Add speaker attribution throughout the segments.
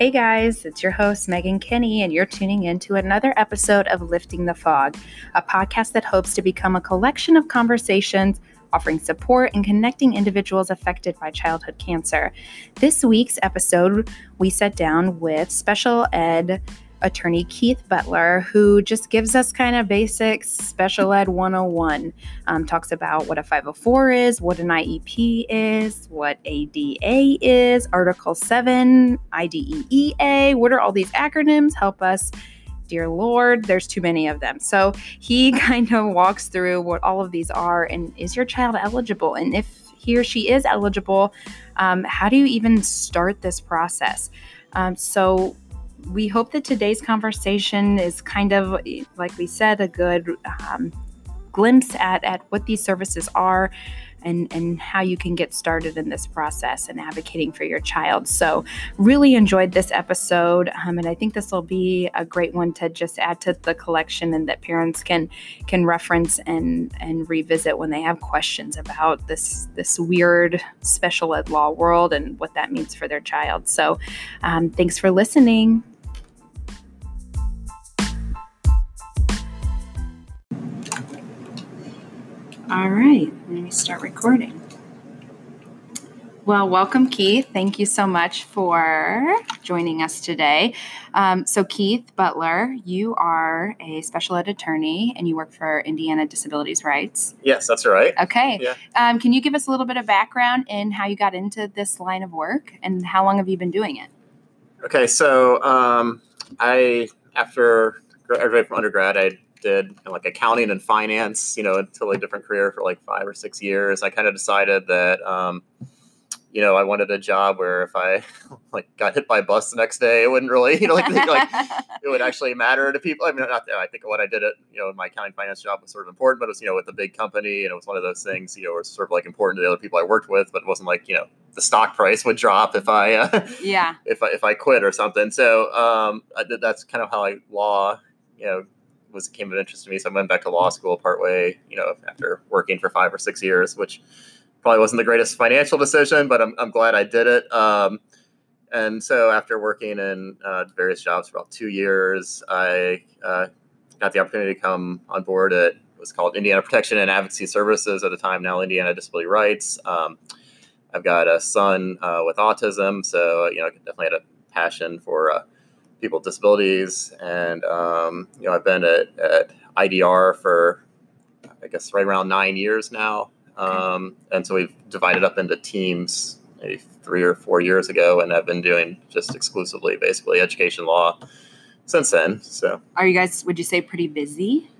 Speaker 1: Hey guys, it's your host, Megan Kinney, and you're tuning in to another episode of Lifting the Fog, a podcast that hopes to become a collection of conversations offering support and connecting individuals affected by childhood cancer. This week's episode, we sat down with special ed attorney Keith Butler, who just gives us kind of basic special ed 101. Um, talks about what a 504 is, what an IEP is, what ADA is, Article 7, IDEA. What are all these acronyms? Help us. Dear Lord, there's too many of them. So he kind of walks through what all of these are and is your child eligible? And if he or she is eligible, um, how do you even start this process? Um, so we hope that today's conversation is kind of, like we said, a good um, glimpse at, at what these services are and, and how you can get started in this process and advocating for your child. So, really enjoyed this episode, um, and I think this will be a great one to just add to the collection and that parents can can reference and and revisit when they have questions about this this weird special ed law world and what that means for their child. So, um, thanks for listening. All right, let me start recording. Well, welcome, Keith. Thank you so much for joining us today. Um, so, Keith Butler, you are a special ed attorney and you work for Indiana Disabilities Rights.
Speaker 2: Yes, that's right.
Speaker 1: Okay.
Speaker 2: Yeah.
Speaker 1: Um, can you give us a little bit of background in how you got into this line of work and how long have you been doing it?
Speaker 2: Okay, so um, I after graduating from undergrad, I did like accounting and finance, you know, a totally different career for like five or six years. I kind of decided that, um, you know, I wanted a job where if I like got hit by a bus the next day, it wouldn't really, you know, like, think, like it would actually matter to people. I mean, not that I think what I did it, you know, my accounting finance job was sort of important, but it was, you know, with a big company and it was one of those things, you know, was sort of like important to the other people I worked with, but it wasn't like, you know, the stock price would drop if I, uh,
Speaker 1: yeah,
Speaker 2: if I, if I quit or something. So, um, I did, that's kind of how I law, you know, was came of interest to me. So I went back to law school partway, you know, after working for five or six years, which probably wasn't the greatest financial decision, but I'm, I'm glad I did it. Um, and so after working in uh, various jobs for about two years, I uh, got the opportunity to come on board at what was called Indiana Protection and Advocacy Services at the time, now Indiana Disability Rights. Um, I've got a son uh, with autism, so you know, definitely had a passion for uh, people with disabilities, and um, you know, I've been at, at IDR for I guess right around nine years now, um, and so we've divided up into teams maybe three or four years ago, and I've been doing just exclusively basically education law since then. So,
Speaker 1: are you guys? Would you say pretty busy?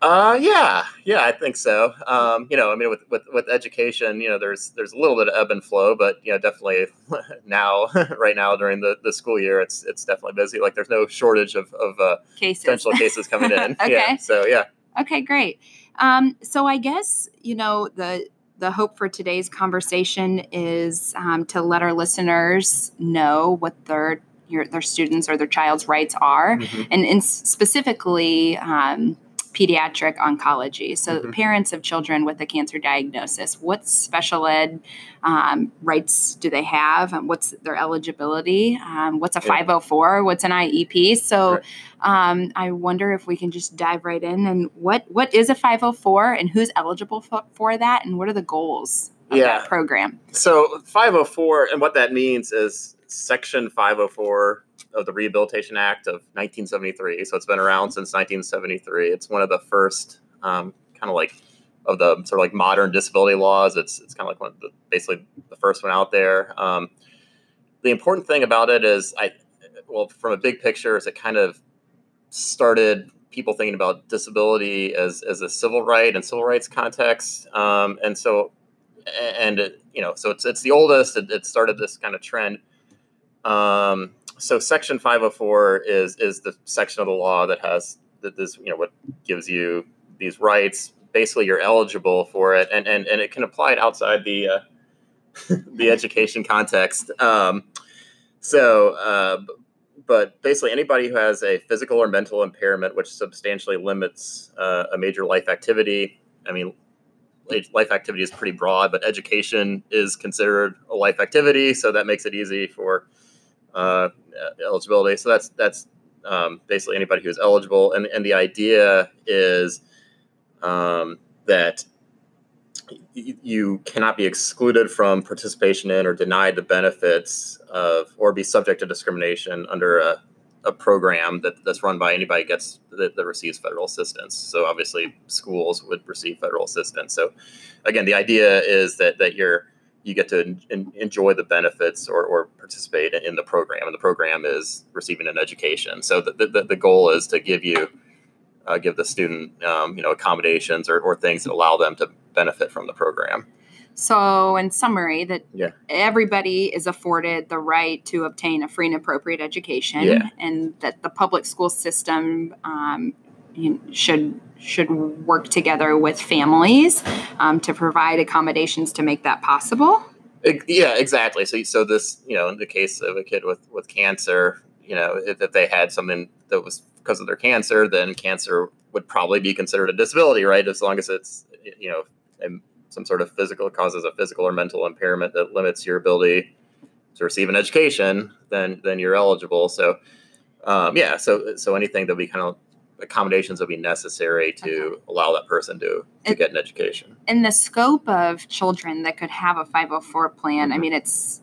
Speaker 2: Uh, yeah, yeah, I think so. Um, you know, I mean, with, with, with education, you know, there's, there's a little bit of ebb and flow, but, you know, definitely now, right now during the, the school year, it's, it's definitely busy. Like there's no shortage of, of, uh,
Speaker 1: cases.
Speaker 2: potential cases coming in.
Speaker 1: okay.
Speaker 2: Yeah. So, yeah.
Speaker 1: Okay, great. Um, so I guess, you know, the, the hope for today's conversation is um, to let our listeners know what their your, their students or their child's rights are,
Speaker 2: Mhm.
Speaker 1: and, and specifically um, pediatric oncology. So,
Speaker 2: Mhm.
Speaker 1: parents of children with a cancer diagnosis, what special ed um, rights do they have? And what's their eligibility? Um, what's a 504? What's an IEP? So, um, I wonder if we can just dive right in and what what is a 504 and who's eligible for, for that and what are the goals of
Speaker 2: Yeah.
Speaker 1: that program?
Speaker 2: So 504, and what that means is Section 504 of the Rehabilitation Act of 1973. So it's been around since 1973. It's one of the first um, kind of like of the sort of like modern disability laws. It's it's kind of like one of the basically the first one out there. Um, the important thing about it is I well from a big picture is it kind of started people thinking about disability as as a civil right and civil rights context. Um, and so and it, you know, so it's it's the oldest. It, it started this kind of trend. Um, so Section 504 is is the section of the law that has that this you know what gives you these rights. Basically, you're eligible for it, and and and it can apply it outside the uh, the education context. Um, so, uh, but basically, anybody who has a physical or mental impairment which substantially limits uh, a major life activity. I mean, life- activity is pretty broad, but education is considered a life activity, so that makes it easy for uh, eligibility. So that's that's um, basically anybody who's eligible, and and the idea is um, that you cannot be excluded from participation in or denied the benefits of or be subject to discrimination under a, a program that, that's run by anybody gets that, that, receives federal assistance. So obviously schools would receive federal assistance. So again the idea is that that you're you get to en- enjoy the benefits or, or participate in the program and the program is receiving an education so the, the, the goal is to give you uh, give the student um, you know accommodations or, or things that allow them to benefit from the program.
Speaker 1: So, in summary, that yeah. everybody is afforded the right to obtain a free and appropriate education, yeah. and that the public school system um, should should work together with families um, to provide accommodations to make that possible.
Speaker 2: Yeah, exactly. So, so this, you know, in the case of a kid with with cancer, you know, if, if they had something that was because of their cancer, then cancer would probably be considered a disability, right? As long as it's, you know, some sort of physical causes a physical or mental impairment that limits your ability to receive an education, then then you're eligible. So um, yeah, so so anything that be kind of accommodations that will be necessary to okay. allow that person to, to get an education.
Speaker 1: In the scope of children that could have a 504 plan, mm-hmm. I mean, it's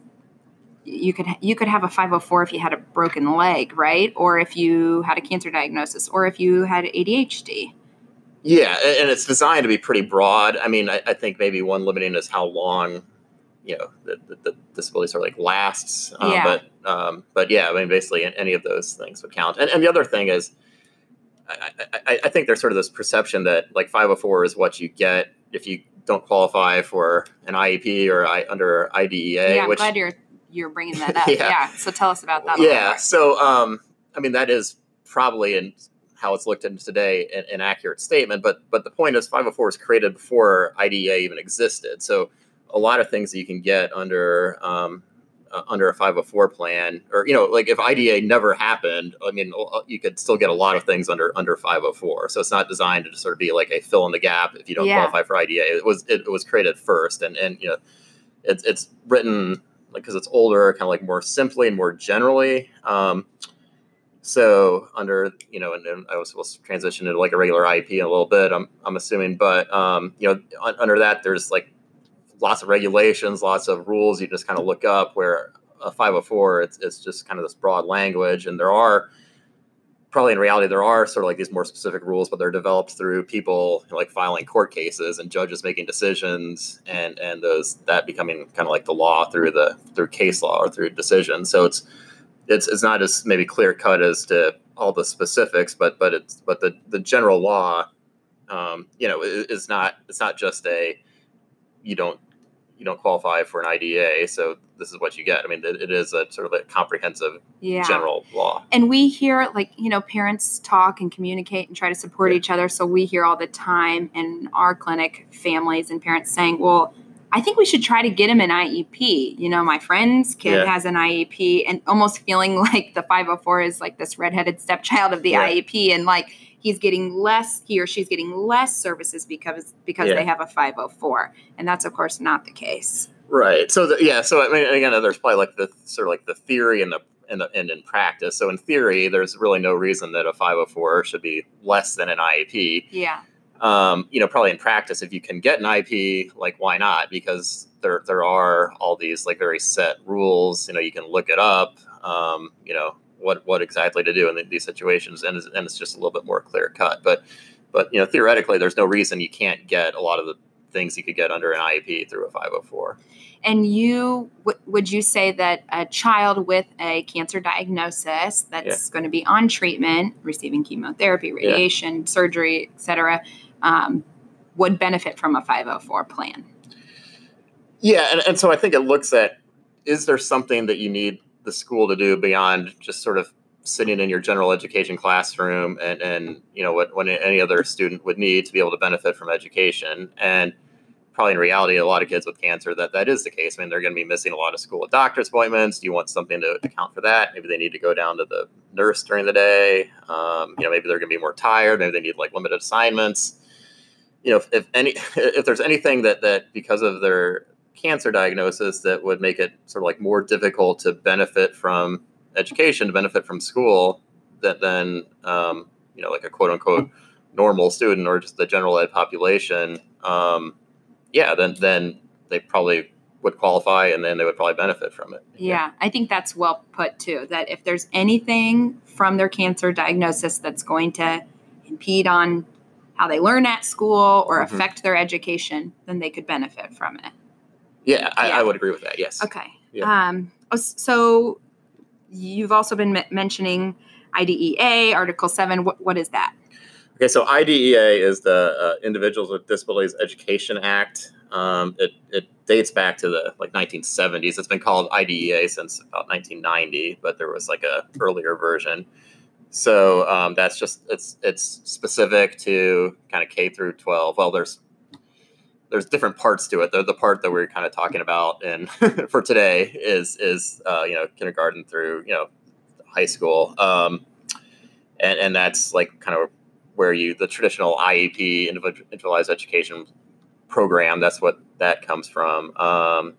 Speaker 1: you could you could have a 504 if you had a broken leg, right? Or if you had a cancer diagnosis, or if you had ADHD.
Speaker 2: Yeah, and it's designed to be pretty broad. I mean, I, I think maybe one limiting is how long, you know, the, the, the disability sort of like lasts. Uh, yeah. But um, but yeah, I mean, basically any of those things would count. And, and the other thing is, I, I, I think there's sort of this perception that like 504 is what you get if you don't qualify for an IEP or I, under IDEA.
Speaker 1: Yeah, I'm which, glad you're you're bringing that up. yeah. yeah. So tell us about that.
Speaker 2: Yeah. So um, I mean, that is probably in how it's looked at today an, an, accurate statement. But but the point is, 504 was created before IDEA even existed. So a lot of things that you can get under um, uh, under a 504 plan, or you know, like if IDEA never happened, I mean, uh, you could still get a lot of things under under 504. So it's not designed to just sort of be like a fill in the gap if you don't yeah. qualify for IDEA It was it, it was created first, and and you know, it's it's written like because it's older, kind of like more simply and more generally. Um, so under you know, and, and I was supposed to transition into like a regular IEP in a little bit. I'm I'm assuming, but um, you know, un, under that there's like lots of regulations, lots of rules. You just kind of look up where a 504 it's it's just kind of this broad language, and there are probably in reality there are sort of like these more specific rules, but they're developed through people you know, like filing court cases and judges making decisions, and and those that becoming kind of like the law through the through case law or through decisions. So it's it's it's not as maybe clear cut as to all the specifics, but but it's but the the general law, um, you know, is not it's not just a you don't you don't qualify for an IDEA, so this is what you get. I mean, it, it is a sort of a comprehensive yeah. general law.
Speaker 1: And we hear like you know parents talk and communicate and try to support yeah. each other. So we hear all the time in our clinic, families and parents saying, "Well." I think we should try to get him an IEP. You know, my friend's kid yeah. has an IEP and almost feeling like the 504 is like this redheaded stepchild of the. IEP and like he's getting less he or she's getting less services because because yeah. they have a 504. And that's of course not the case.
Speaker 2: Right. So the, yeah, so I mean again there's probably like the sort of like the theory and the and, the, and in practice. So in theory, there's really no reason that a 504 should be less than an IEP.
Speaker 1: Yeah
Speaker 2: um, you know, probably in practice, if you can get an IEP, like why not? Because there there are all these like very set rules. You know, you can look it up. Um, you know what what exactly to do in these situations, and and it's just a little bit more clear cut. But but you know, theoretically, there's no reason you can't get a lot of the things you could get under an IEP through a 504.
Speaker 1: And you w- would you say that a child with a cancer diagnosis that's yeah. going to be on treatment, receiving chemotherapy, radiation, yeah. surgery, etc., um, would benefit from a 504 plan.
Speaker 2: Yeah, and, and so I think it looks at is there something that you need the school to do beyond just sort of sitting in your general education classroom and, and you know what, what any other student would need to be able to benefit from education. And probably in reality a lot of kids with cancer that that is the case. I mean they're going to be missing a lot of school doctor's appointments. Do you want something to account for that? Maybe they need to go down to the nurse during the day. Um, you know maybe they're going to be more tired. Maybe they need like limited assignments. You know, if, if any, if there's anything that that because of their cancer diagnosis that would make it sort of like more difficult to benefit from education to benefit from school that then um, you know like a quote unquote normal student or just the general ed population um, yeah then then they probably would qualify and then they would probably benefit from it.
Speaker 1: Yeah i think that's well put too that if there's anything from their cancer diagnosis that's going to impede on how they learn at school or
Speaker 2: Mhm.
Speaker 1: affect their education then they could benefit from it
Speaker 2: yeah I,
Speaker 1: Yeah.
Speaker 2: I would agree with that yes
Speaker 1: Okay.
Speaker 2: Yeah.
Speaker 1: Um, oh, so you've also been me- mentioning IDEA, Article 7. What, what is that?
Speaker 2: Okay, so IDEA is the uh, Individuals with Disabilities Education Act. Um, it, it dates back to the like 1970s. It's been called IDEA since about 1990, but there was like a earlier version. So um, that's just it's it's specific to kind of K through 12. Well, there's there's different parts to it. The, the part that we're kind of talking about and for today is is uh, you know kindergarten through you know high school, um, and and that's like kind of where you the traditional IEP individualized education program. That's what that comes from. Um,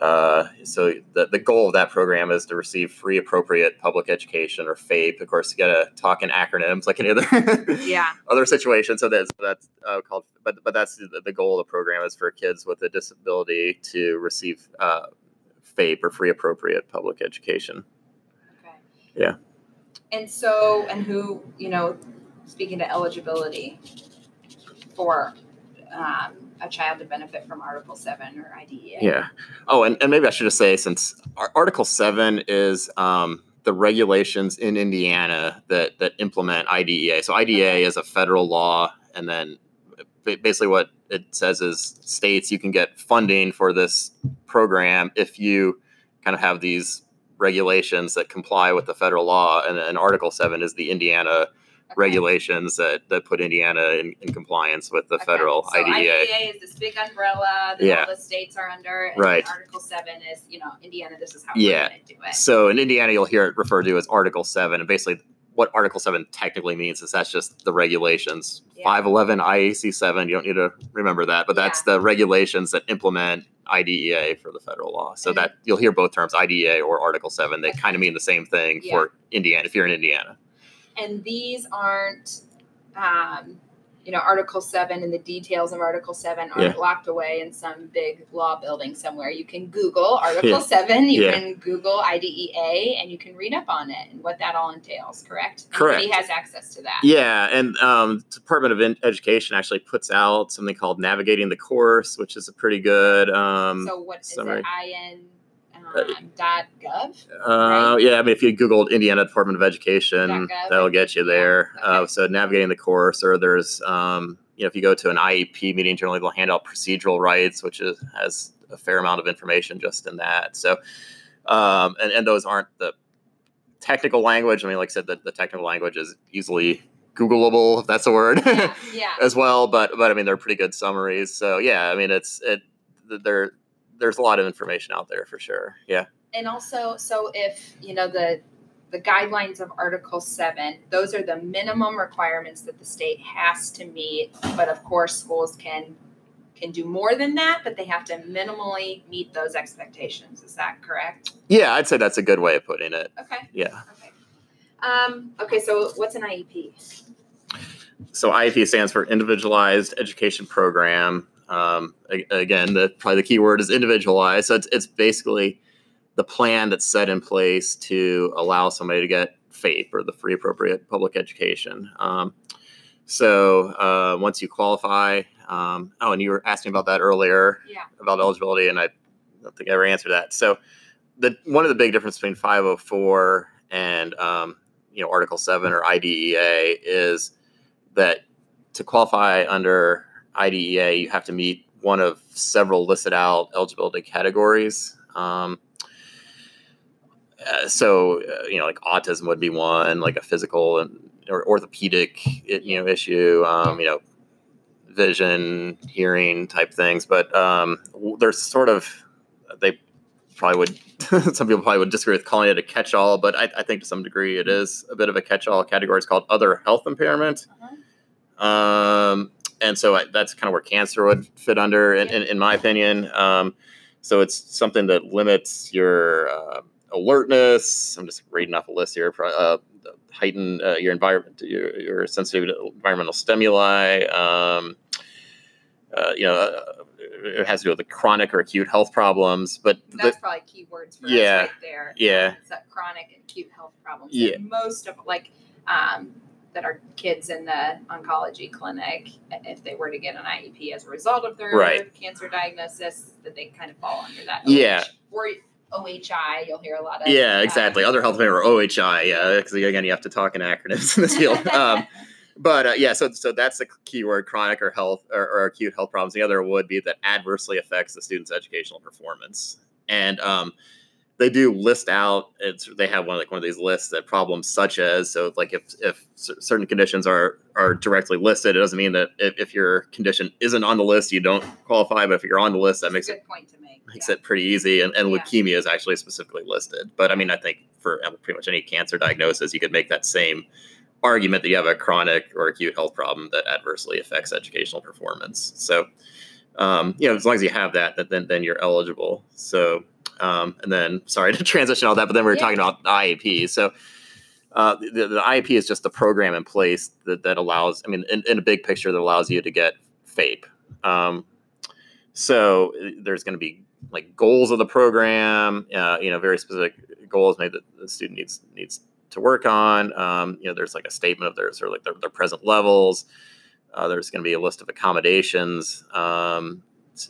Speaker 2: uh, so the, the goal of that program is to receive free appropriate public education or FAPE. Of course, you got to talk in acronyms like any other
Speaker 1: Yeah.
Speaker 2: other situations. So that's that's uh, called, but but that's the, the goal of the program is for kids with a disability to receive uh, FAPE or free appropriate public education.
Speaker 1: Okay.
Speaker 2: Yeah.
Speaker 1: And so, and who, you know, speaking to eligibility for um, a child to benefit from Article 7 or IDEA.
Speaker 2: Yeah. Oh, and, and maybe I should just say since Article Seven is um, the regulations in Indiana that that implement IDEA. So IDEA
Speaker 1: Okay.
Speaker 2: is a federal law, and then basically what it says is states you can get funding for this program if you kind of have these regulations that comply with the federal law, and then Article Seven is the Indiana. Regulations that, that put Indiana in, in compliance with the
Speaker 1: Okay.
Speaker 2: federal
Speaker 1: so
Speaker 2: IDEA.
Speaker 1: IDEA is this big umbrella that
Speaker 2: Yeah.
Speaker 1: all the states are under. And
Speaker 2: Right.
Speaker 1: Article 7 is, you know, Indiana, this is how
Speaker 2: Yeah.
Speaker 1: we're going to do it.
Speaker 2: So in Indiana, you'll hear it referred to as Article 7. And basically, what Article 7 technically means is that's just the regulations.
Speaker 1: Yeah.
Speaker 2: 511 IAC 7, you don't need to remember that, but that's the regulations that implement IDEA for the federal law. So
Speaker 1: And-
Speaker 2: that mm-hmm. you'll hear both terms, IDEA or Article 7. They kind of mean the same thing
Speaker 1: Yeah.
Speaker 2: for Indiana, if you're in Indiana.
Speaker 1: And these aren't um, you know article 7 and the details of article 7 aren't
Speaker 2: Yeah.
Speaker 1: locked away in some big law building somewhere you can google article
Speaker 2: Yeah.
Speaker 1: 7 you
Speaker 2: Yeah.
Speaker 1: can google idea and you can read up on it and what that all entails correct
Speaker 2: Correct.
Speaker 1: Everybody has access to that
Speaker 2: Yeah, and um, Department of Education actually puts out something called Navigating the Course, which is a pretty good. Um,
Speaker 1: so what is
Speaker 2: summary.
Speaker 1: it in dot gov
Speaker 2: Uh, yeah, I mean, if you Googled Indiana Department of Education, that'll get you there.
Speaker 1: Okay.
Speaker 2: Uh, so navigating the course, or there's, um, you know, if you go to an IEP meeting, generally they'll hand out procedural rights, which is, has a fair amount of information just in that. So, um, and, and those aren't the technical language. I mean, like I said, the, the technical language is easily Googleable, if that's a word.
Speaker 1: yeah, yeah.
Speaker 2: as well. But but I mean, they're pretty good summaries. So yeah, I mean, it's it there. There's a lot of information out there for sure. Yeah.
Speaker 1: and also so if you know the the guidelines of article 7 those are the minimum requirements that the state has to meet but of course schools can can do more than that but they have to minimally meet those expectations is that correct
Speaker 2: Yeah, I'd say that's a good way of putting it.
Speaker 1: okay
Speaker 2: Yeah.
Speaker 1: okay um, okay so what's an iep
Speaker 2: So IEP stands for Individualized Education Program. Um, again, the probably the key word is individualized. So it's it's basically the plan that's set in place to allow somebody to get FAPE or the free appropriate public education. Um, so uh, once you qualify, um, oh, and you were asking about that earlier.
Speaker 1: yeah
Speaker 2: about eligibility, and I don't think I ever answered that. So, the one of the big difference between 504 and um, you know Article 7 or IDEA is that to qualify under IDEA, you have to meet one of several listed out eligibility categories. Um, uh, so, uh, you know, like autism would be one, like a physical and or orthopedic, you know, issue. Um, you know, vision, hearing type things, but um, there's sort of they probably would some people probably would disagree with calling it a catch-all, but I, I think to some degree it is a bit of a catch-all category. It's called other health impairment,
Speaker 1: uh-huh.
Speaker 2: um, and so I, that's kind of where cancer would fit under, in, in, in my opinion. Um, so it's something that limits your uh, alertness. I'm just reading off a list here. Uh, heighten uh, your environment, your, your sensitivity to environmental stimuli. Um, uh, you know, uh, it has to do with the chronic or acute health problems. But
Speaker 1: that's the, probably keywords for
Speaker 2: yeah,
Speaker 1: right there.
Speaker 2: Yeah,
Speaker 1: it's that chronic and acute health problems.
Speaker 2: Yeah,
Speaker 1: most of like um, that are kids in the oncology clinic, if they were to get an IEP as a result of their
Speaker 2: right.
Speaker 1: cancer diagnosis, that they kind of fall under that.
Speaker 2: Yeah.
Speaker 1: Or OHI, you'll hear a lot of.
Speaker 2: Yeah, exactly. Um, Other health or OHI, yeah, because again, you have to talk in acronyms in this field. Um, but uh, yeah, so so that's the keyword: chronic or health or, or, acute health problems. The other would be that adversely affects the student's educational performance, and um, they do list out. It's they have one like one of these lists that problems such as so like if if certain conditions are are directly listed, it doesn't mean that if, if your condition isn't on the list, you don't qualify. But if you're on the list, that
Speaker 1: That's
Speaker 2: makes
Speaker 1: it
Speaker 2: point
Speaker 1: to make.
Speaker 2: makes yeah. it pretty easy. And, and
Speaker 1: yeah.
Speaker 2: leukemia is actually specifically listed. But I mean, I think for pretty much any cancer diagnosis, you could make that same argument that you have a chronic or acute health problem that adversely affects educational performance. So, um, you know, as long as you have that, then then you're eligible. So, um, and then sorry to transition all that, but then we were yeah. talking about the IEP. So. Uh, the, the IEP is just the program in place that, that allows, I mean, in, in a big picture, that allows you to get FAPE. Um, so there's going to be like goals of the program, uh, you know, very specific goals maybe that the student needs needs to work on. Um, you know, there's like a statement of their sort of like their, their present levels. Uh, there's going to be a list of accommodations. Um,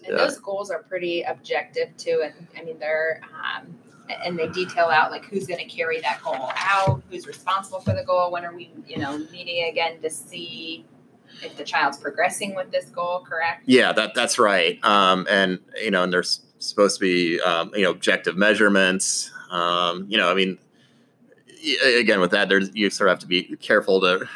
Speaker 1: and those uh, goals are pretty objective too. And I mean, they're, um, and they detail out like who's going to carry that goal out, who's responsible for the goal. When are we, you know, meeting again to see if the child's progressing with this goal, correct?
Speaker 2: Yeah, that that's right. Um, and you know, and there's supposed to be um, you know objective measurements. Um, you know, I mean, again with that there's you sort of have to be careful to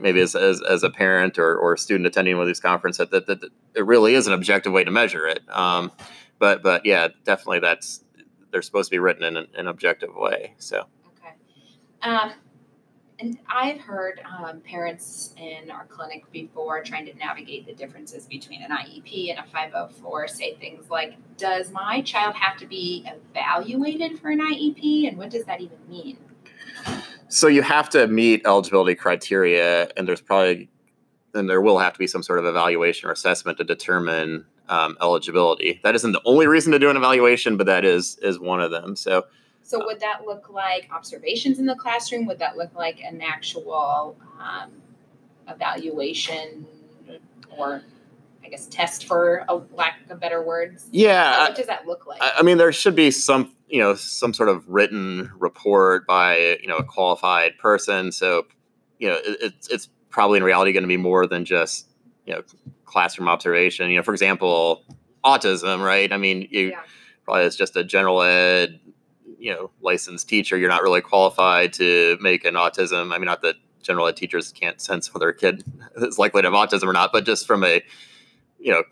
Speaker 2: maybe as, as, as a parent or, or a student attending one of these conferences that, that, that, it really is an objective way to measure it um, but but yeah definitely that's they're supposed to be written in an, an objective way so
Speaker 1: okay um, and I've heard um, parents in our clinic before trying to navigate the differences between an IEP and a 504 say things like, Does my child have to be evaluated for an IEP? And what does that even mean?
Speaker 2: So you have to meet eligibility criteria, and there's probably and there will have to be some sort of evaluation or assessment to determine um, eligibility. That isn't the only reason to do an evaluation, but that is is one of them. So.
Speaker 1: So would that look like observations in the classroom? Would that look like an actual um, evaluation or I guess test for a lack of better words?
Speaker 2: Yeah.
Speaker 1: what does that look like?
Speaker 2: I mean, there should be some you know some sort of written report by you know a qualified person so you know it, it's it's probably in reality going to be more than just you know classroom observation you know for example autism right i mean you yeah. probably as just a general ed you know licensed teacher you're not really qualified to make an autism i mean not that general ed teachers can't sense whether a kid is likely to have autism or not but just from a you know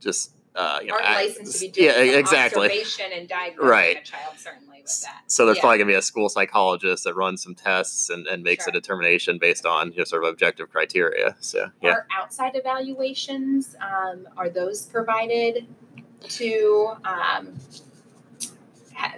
Speaker 2: just uh, you know,
Speaker 1: licensed to be doing
Speaker 2: yeah, exactly.
Speaker 1: observation and diagnosing
Speaker 2: right.
Speaker 1: a child certainly with that.
Speaker 2: So there's
Speaker 1: yeah.
Speaker 2: probably gonna be a school psychologist that runs some tests and, and makes sure. a determination based on you know, sort of objective criteria. So yeah.
Speaker 1: Are outside evaluations um, are those provided to um, ha-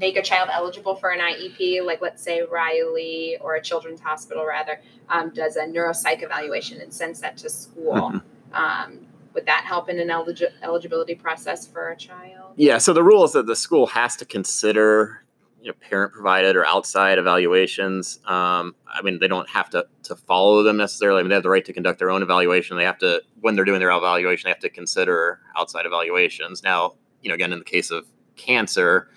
Speaker 1: make a child eligible for an IEP? Like let's say Riley or a children's hospital rather um, does a neuropsych evaluation and sends that to school. Mm-hmm. Um, would that help in an eligi- eligibility process for a child?
Speaker 2: Yeah. So the rule is that the school has to consider you know, parent provided or outside evaluations. Um, I mean, they don't have to to follow them necessarily. I mean, they have the right to conduct their own evaluation. They have to, when they're doing their evaluation, they have to consider outside evaluations. Now, you know, again, in the case of cancer,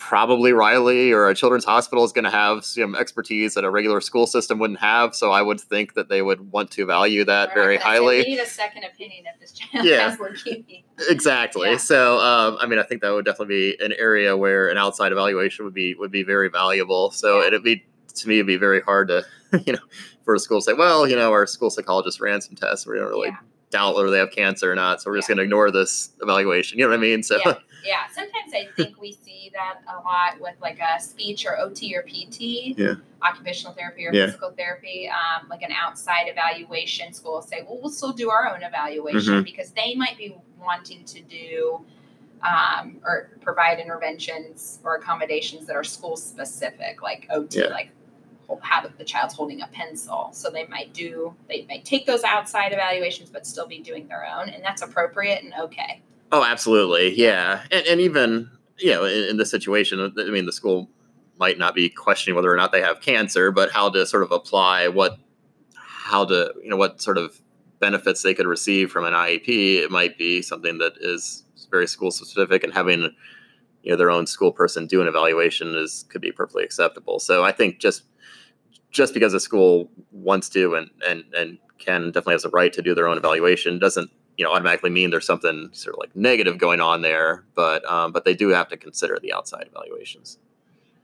Speaker 2: probably Riley or a children's hospital is going to have some expertise that a regular school system wouldn't have. So I would think that they would want to value that right, very highly.
Speaker 1: Need a second opinion if this child yeah, has leukemia.
Speaker 2: Exactly. Yeah. So um, I mean, I think that would definitely be an area where an outside evaluation would be would be very valuable. So yeah. it'd be to me it'd be very hard to you know for a school to say, well, you know, our school psychologist ran some tests. We don't really doubt whether they have cancer or not, so we're just going to ignore this evaluation. You know what I mean? So
Speaker 1: yeah. Sometimes I think we see that a lot with like a speech or OT or PT,
Speaker 2: yeah.
Speaker 1: occupational therapy or
Speaker 2: yeah.
Speaker 1: physical therapy, um, like an outside evaluation. School will say, well, we'll still do our own evaluation mm-hmm. because they might be wanting to do um, or provide interventions or accommodations that are school specific, like OT,
Speaker 2: Yeah.
Speaker 1: like how the child's holding a pencil. So they might do, they might take those outside evaluations, but still be doing their own, and that's appropriate and okay.
Speaker 2: Oh, absolutely. Yeah. And, and even, you know, in, in this situation, uh, I mean, the school might not be questioning whether or not they have cancer, but how to sort of apply what, how to, you know, what sort of benefits they could receive from an IEP. It might be something that is very school specific and having, you know, their own school person do an evaluation is, could be perfectly acceptable. So I think just, just because a school wants to and, and, and can definitely has a right to do their own evaluation doesn't you know automatically mean there's something sort of like negative going on there but um, but they do have to consider the outside evaluations.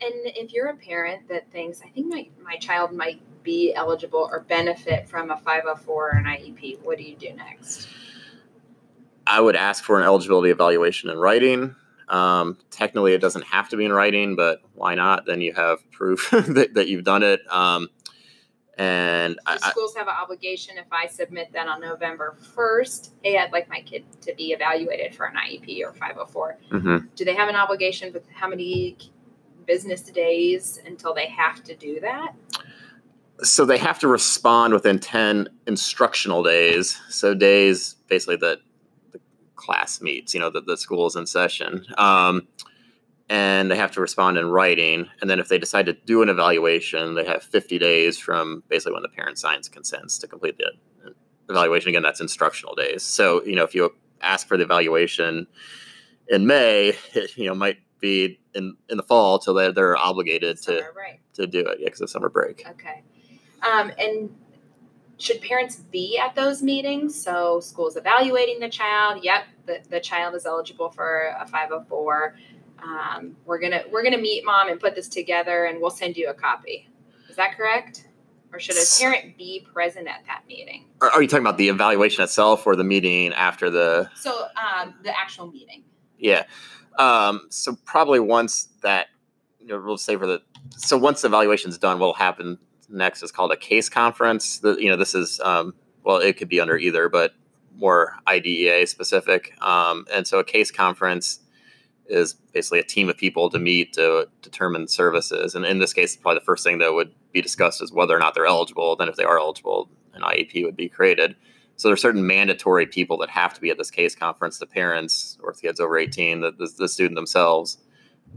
Speaker 1: And if you're a parent that thinks, I think my, my child might be eligible or benefit from a 504 or an IEP, what do you do next?
Speaker 2: i would ask for an eligibility evaluation in writing. Um, technically it doesn't have to be in writing but why not? Then you have proof that, that you've done it. Um, and I,
Speaker 1: schools have an obligation if I submit that on November 1st? Hey, I'd like my kid to be evaluated for an IEP or 504.
Speaker 2: mhm.
Speaker 1: Do they have an obligation with how many business days until they have to do that?
Speaker 2: so they have to respond within 10 instructional days so days basically that the class meets you know that the school is in session um, and they have to respond in writing and then if they decide to do an evaluation they have 50 days from basically when the parent signs consents to complete the evaluation again that's instructional days so you know if you ask for the evaluation in may it, you know might be in in the fall till they're, they're obligated to
Speaker 1: right.
Speaker 2: to do it yeah because of summer break
Speaker 1: Okay. Um, and should parents be at those meetings? So school's evaluating the child. Yep, the, the child is eligible for a 504. Um, we're gonna we're gonna meet mom and put this together, and we'll send you a copy. Is that correct? Or should a parent be present at that meeting?
Speaker 2: Are, are you talking about the evaluation itself or the meeting after the?
Speaker 1: So um, the actual meeting.
Speaker 2: Yeah. Um, so probably once that, you know, we'll say for the. So once the evaluation is done, what'll happen next is called a case conference. The, you know, this is um, well, it could be under either, but more IDEA specific. Um, and so a case conference is basically a team of people to meet to determine services. And in this case, probably the first thing that would be discussed is whether or not they're eligible. Then, if they are eligible, an IEP would be created. So there are certain mandatory people that have to be at this case conference. The parents, or if the kids over 18, the, the, the student themselves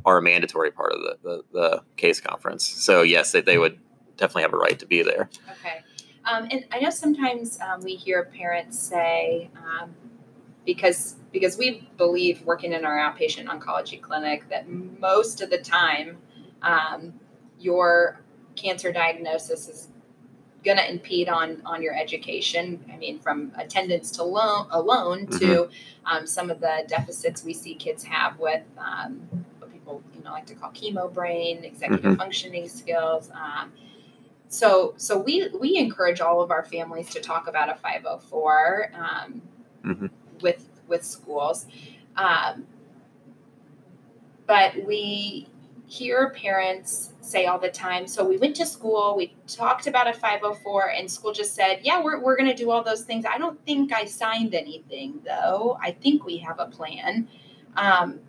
Speaker 2: are a mandatory part of the, the, the case conference. So yes, they, they would definitely have a right to be there.
Speaker 1: Okay. Um, and I know sometimes um, we hear parents say, um, because because we believe working in our outpatient oncology clinic that most of the time um, your cancer diagnosis is going to impede on on your education. I mean, from attendance to loan alone to um, some of the deficits we see kids have with um, what people you know like to call chemo brain, executive functioning skills. Um, so so we we encourage all of our families to talk about a 504 um,
Speaker 2: Mhm.
Speaker 1: With with schools. Um, but we hear parents say all the time so we went to school we talked about a 504 and school just said yeah we're, we're going to do all those things i don't think i signed anything though. I think we have a plan. Um,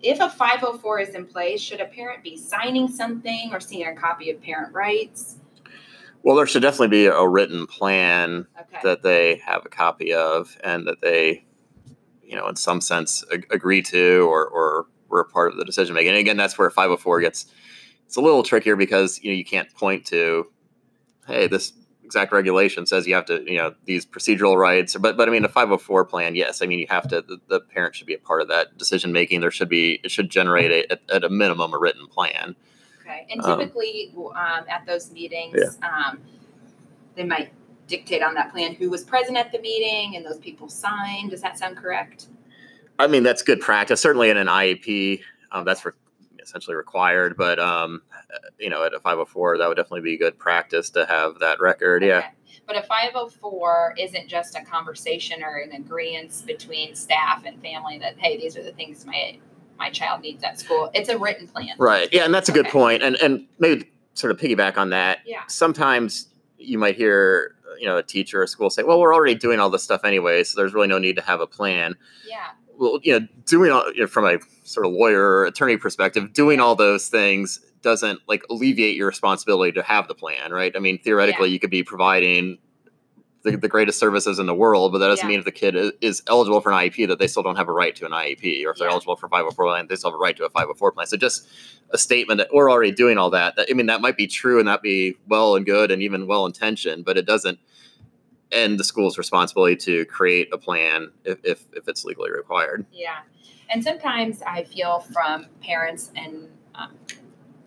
Speaker 1: if a 504 is in place should a parent be signing something or seeing a copy of parent rights?
Speaker 2: Well, there should definitely be a written plan
Speaker 1: okay.
Speaker 2: that they have a copy of and that they, you know, in some sense ag- agree to or, or were a part of the decision making. And again, that's where 504 gets, it's a little trickier because, you know, you can't point to, hey, this exact regulation says you have to, you know, these procedural rights. But, but I mean, a 504 plan, yes. I mean, you have to, the, the parent should be a part of that decision making. There should be, it should generate a, at, at a minimum a written plan.
Speaker 1: Okay, and
Speaker 2: Um,
Speaker 1: typically um, at those meetings, um, they might dictate on that plan who was present at the meeting and those people signed. Does that sound correct?
Speaker 2: I mean, that's good practice. Certainly in an IEP, um, that's re- essentially required. But um, uh, you know, at a 504, that would definitely be good practice to have that record. Yeah,
Speaker 1: But a 504 isn't just a conversation or an agreement between staff and family that hey, these are the things my my child needs at school. It's a written plan.
Speaker 2: right. Yeah, and that's a good point. And and maybe sort of piggyback on that.
Speaker 1: Yeah.
Speaker 2: Sometimes you might hear, you know, a teacher or a school say, "Well, we're already doing all this stuff anyway, so there's really no need to have a plan."
Speaker 1: Yeah.
Speaker 2: well, you know, doing all, you know, from a sort of lawyer or attorney perspective, doing all those things doesn't like alleviate your responsibility to have the plan, right? I mean, theoretically, you could be providing the, the greatest services in the world, but that doesn't
Speaker 1: Yeah.
Speaker 2: mean if the kid is, is eligible for an IEP that they still don't have a right to an IEP, or if they're eligible for 504 plan, they still have a right to a 504 plan. So just a statement that we're already doing all that. I mean, that might be true and that be well and good and even well intentioned, but it doesn't end the school's responsibility to create a plan if, if, if it's legally required.
Speaker 1: Yeah. And sometimes I feel from parents, and um,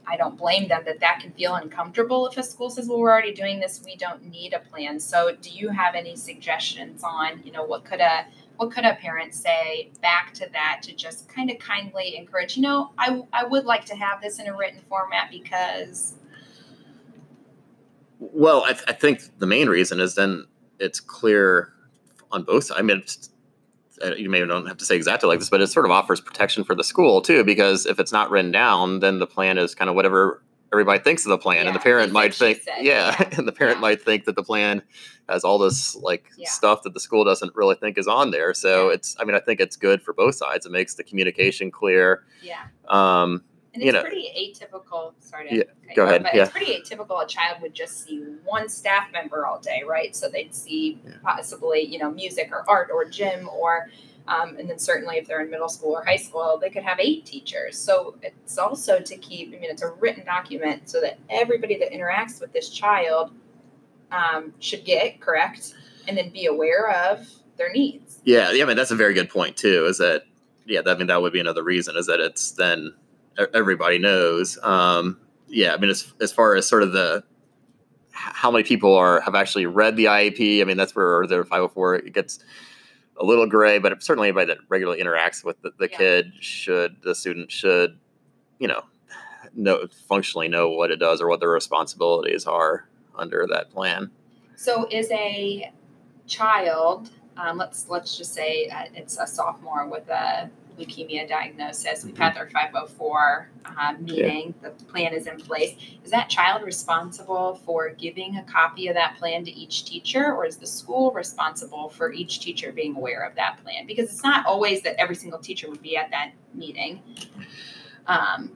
Speaker 1: I don't blame them, that that can feel uncomfortable if a school says, well, we're already doing this, we don't need a plan. So do you have any suggestions on, you know, what could a what could a parent say back to that to just kind of kindly encourage, you know, I, I would like to have this in a written format because
Speaker 2: Well, I, th- I think the main reason is then it's clear on both. I mean, uh, you may don't have to say exactly like this, but it sort of offers protection for the school too, because if it's not written down, then the plan is kind of whatever everybody thinks of the plan, and the parent might think,
Speaker 1: said,
Speaker 2: yeah,
Speaker 1: yeah,
Speaker 2: and the parent
Speaker 1: yeah.
Speaker 2: might think that the plan has all this like
Speaker 1: Yeah.
Speaker 2: stuff that the school doesn't really think is on there. So
Speaker 1: Yeah.
Speaker 2: it's, I mean, I think it's good for both sides. It makes the communication clear.
Speaker 1: yeah.
Speaker 2: Um,
Speaker 1: And
Speaker 2: You know-
Speaker 1: pretty atypical. Sorry to
Speaker 2: Yeah, go ahead,
Speaker 1: But
Speaker 2: yeah.
Speaker 1: it's pretty atypical. A child would just see one staff member all day, right? So they'd see
Speaker 2: Yeah.
Speaker 1: possibly, you know, music or art or gym or, um, and then certainly if they're in middle school or high school, they could have eight teachers. So it's also to keep. I mean, it's a written document so that everybody that interacts with this child um, should get correct, and then be aware of their needs.
Speaker 2: Yeah, yeah, I mean that's a very good point too. Is that yeah? I mean that would be another reason is that it's then everybody knows. Um, yeah, I mean as as far as sort of the how many people are have actually read the IEP. I mean that's where the 504 it gets a little gray, but certainly anybody that regularly interacts with the, the
Speaker 1: Yeah.
Speaker 2: kid should the student should you know know functionally know what it does or what their responsibilities are under that plan.
Speaker 1: So is a child, um, let's let's just say uh, it's a sophomore with a leukemia diagnosis. We've had their 504 uh, meeting. The plan is in place. Is that child responsible for giving a copy of that plan to each teacher, or is the school responsible for each teacher being aware of that plan? Because it's not always that every single teacher would be at that meeting. Um,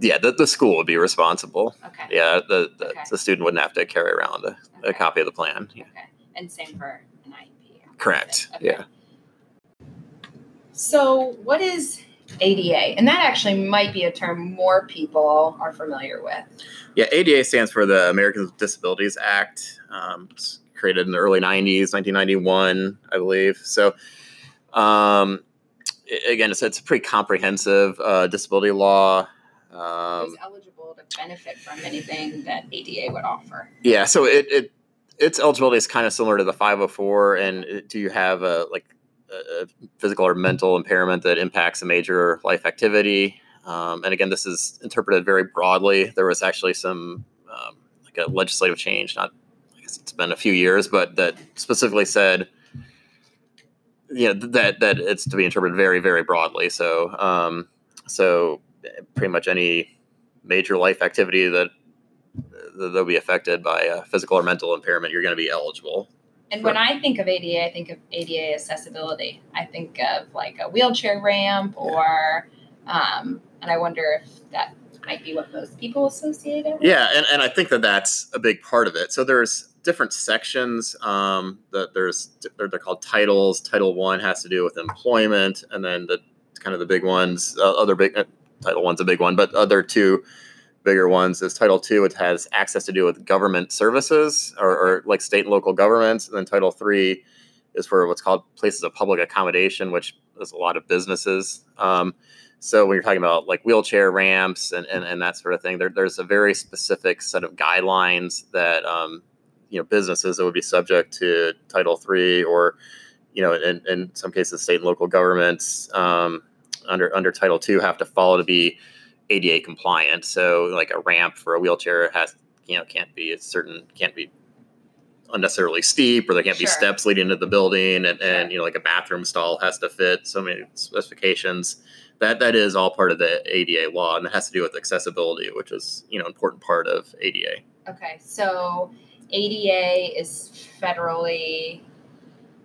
Speaker 2: Yeah, the, the school would be responsible.
Speaker 1: okay.
Speaker 2: Yeah, the the,
Speaker 1: Okay.
Speaker 2: the student wouldn't have to carry around a, a copy of the plan. Yeah.
Speaker 1: Okay. And same for an IEP.
Speaker 2: Correct.
Speaker 1: Okay.
Speaker 2: Yeah.
Speaker 1: So, what is ADA? And that actually might be a term more people are familiar with.
Speaker 2: Yeah, ADA stands for the Americans with Disabilities Act. Um, it's created in the early 90s, 1991, I believe. So, um, again, it's, it's a pretty comprehensive uh, disability law. Um,
Speaker 1: Who's eligible to benefit from anything that ADA would offer?
Speaker 2: yeah, so it, it its eligibility is kind of similar to the 504. And do you have a like a a physical or mental impairment that impacts a major life activity? Um, and again, this is interpreted very broadly. There was actually some um, like a legislative change, not I guess it's been a few years, but that specifically said, know, that that it's to be interpreted very very broadly. So um, so pretty much any major life activity that that they'll be affected by a physical or mental impairment, you're going to be eligible.
Speaker 1: And when I think of ADA, I think of ADA accessibility. I think of like a wheelchair ramp or, um, and I wonder if that might be what most people associate it with.
Speaker 2: Yeah, and, and I think that that's a big part of it. So there's different sections. Um, that there's they're, they're called titles. Title one has to do with employment, and then the kind of the big ones. Uh, other big uh, title one's a big one, but other two bigger ones is title two. It has access to do with government services or, or like state and local governments, and then title three is for what's called places of public accommodation, which is a lot of businesses. Um, so when you're talking about like wheelchair ramps and, and, and that sort of thing, there, there's a very specific set of guidelines that um, you know businesses that would be subject to Title III or you know in, in some cases state and local governments um, under under Title II have to follow to be ADA compliant. So like a ramp for a wheelchair has you know can't be a certain can't be unnecessarily steep or there can't be steps leading into the building and,
Speaker 1: Sure.
Speaker 2: and you know like a bathroom stall has to fit so many specifications that that is all part of the ADA law and it has to do with accessibility which is you know important part of ADA
Speaker 1: Okay, so ADA is federally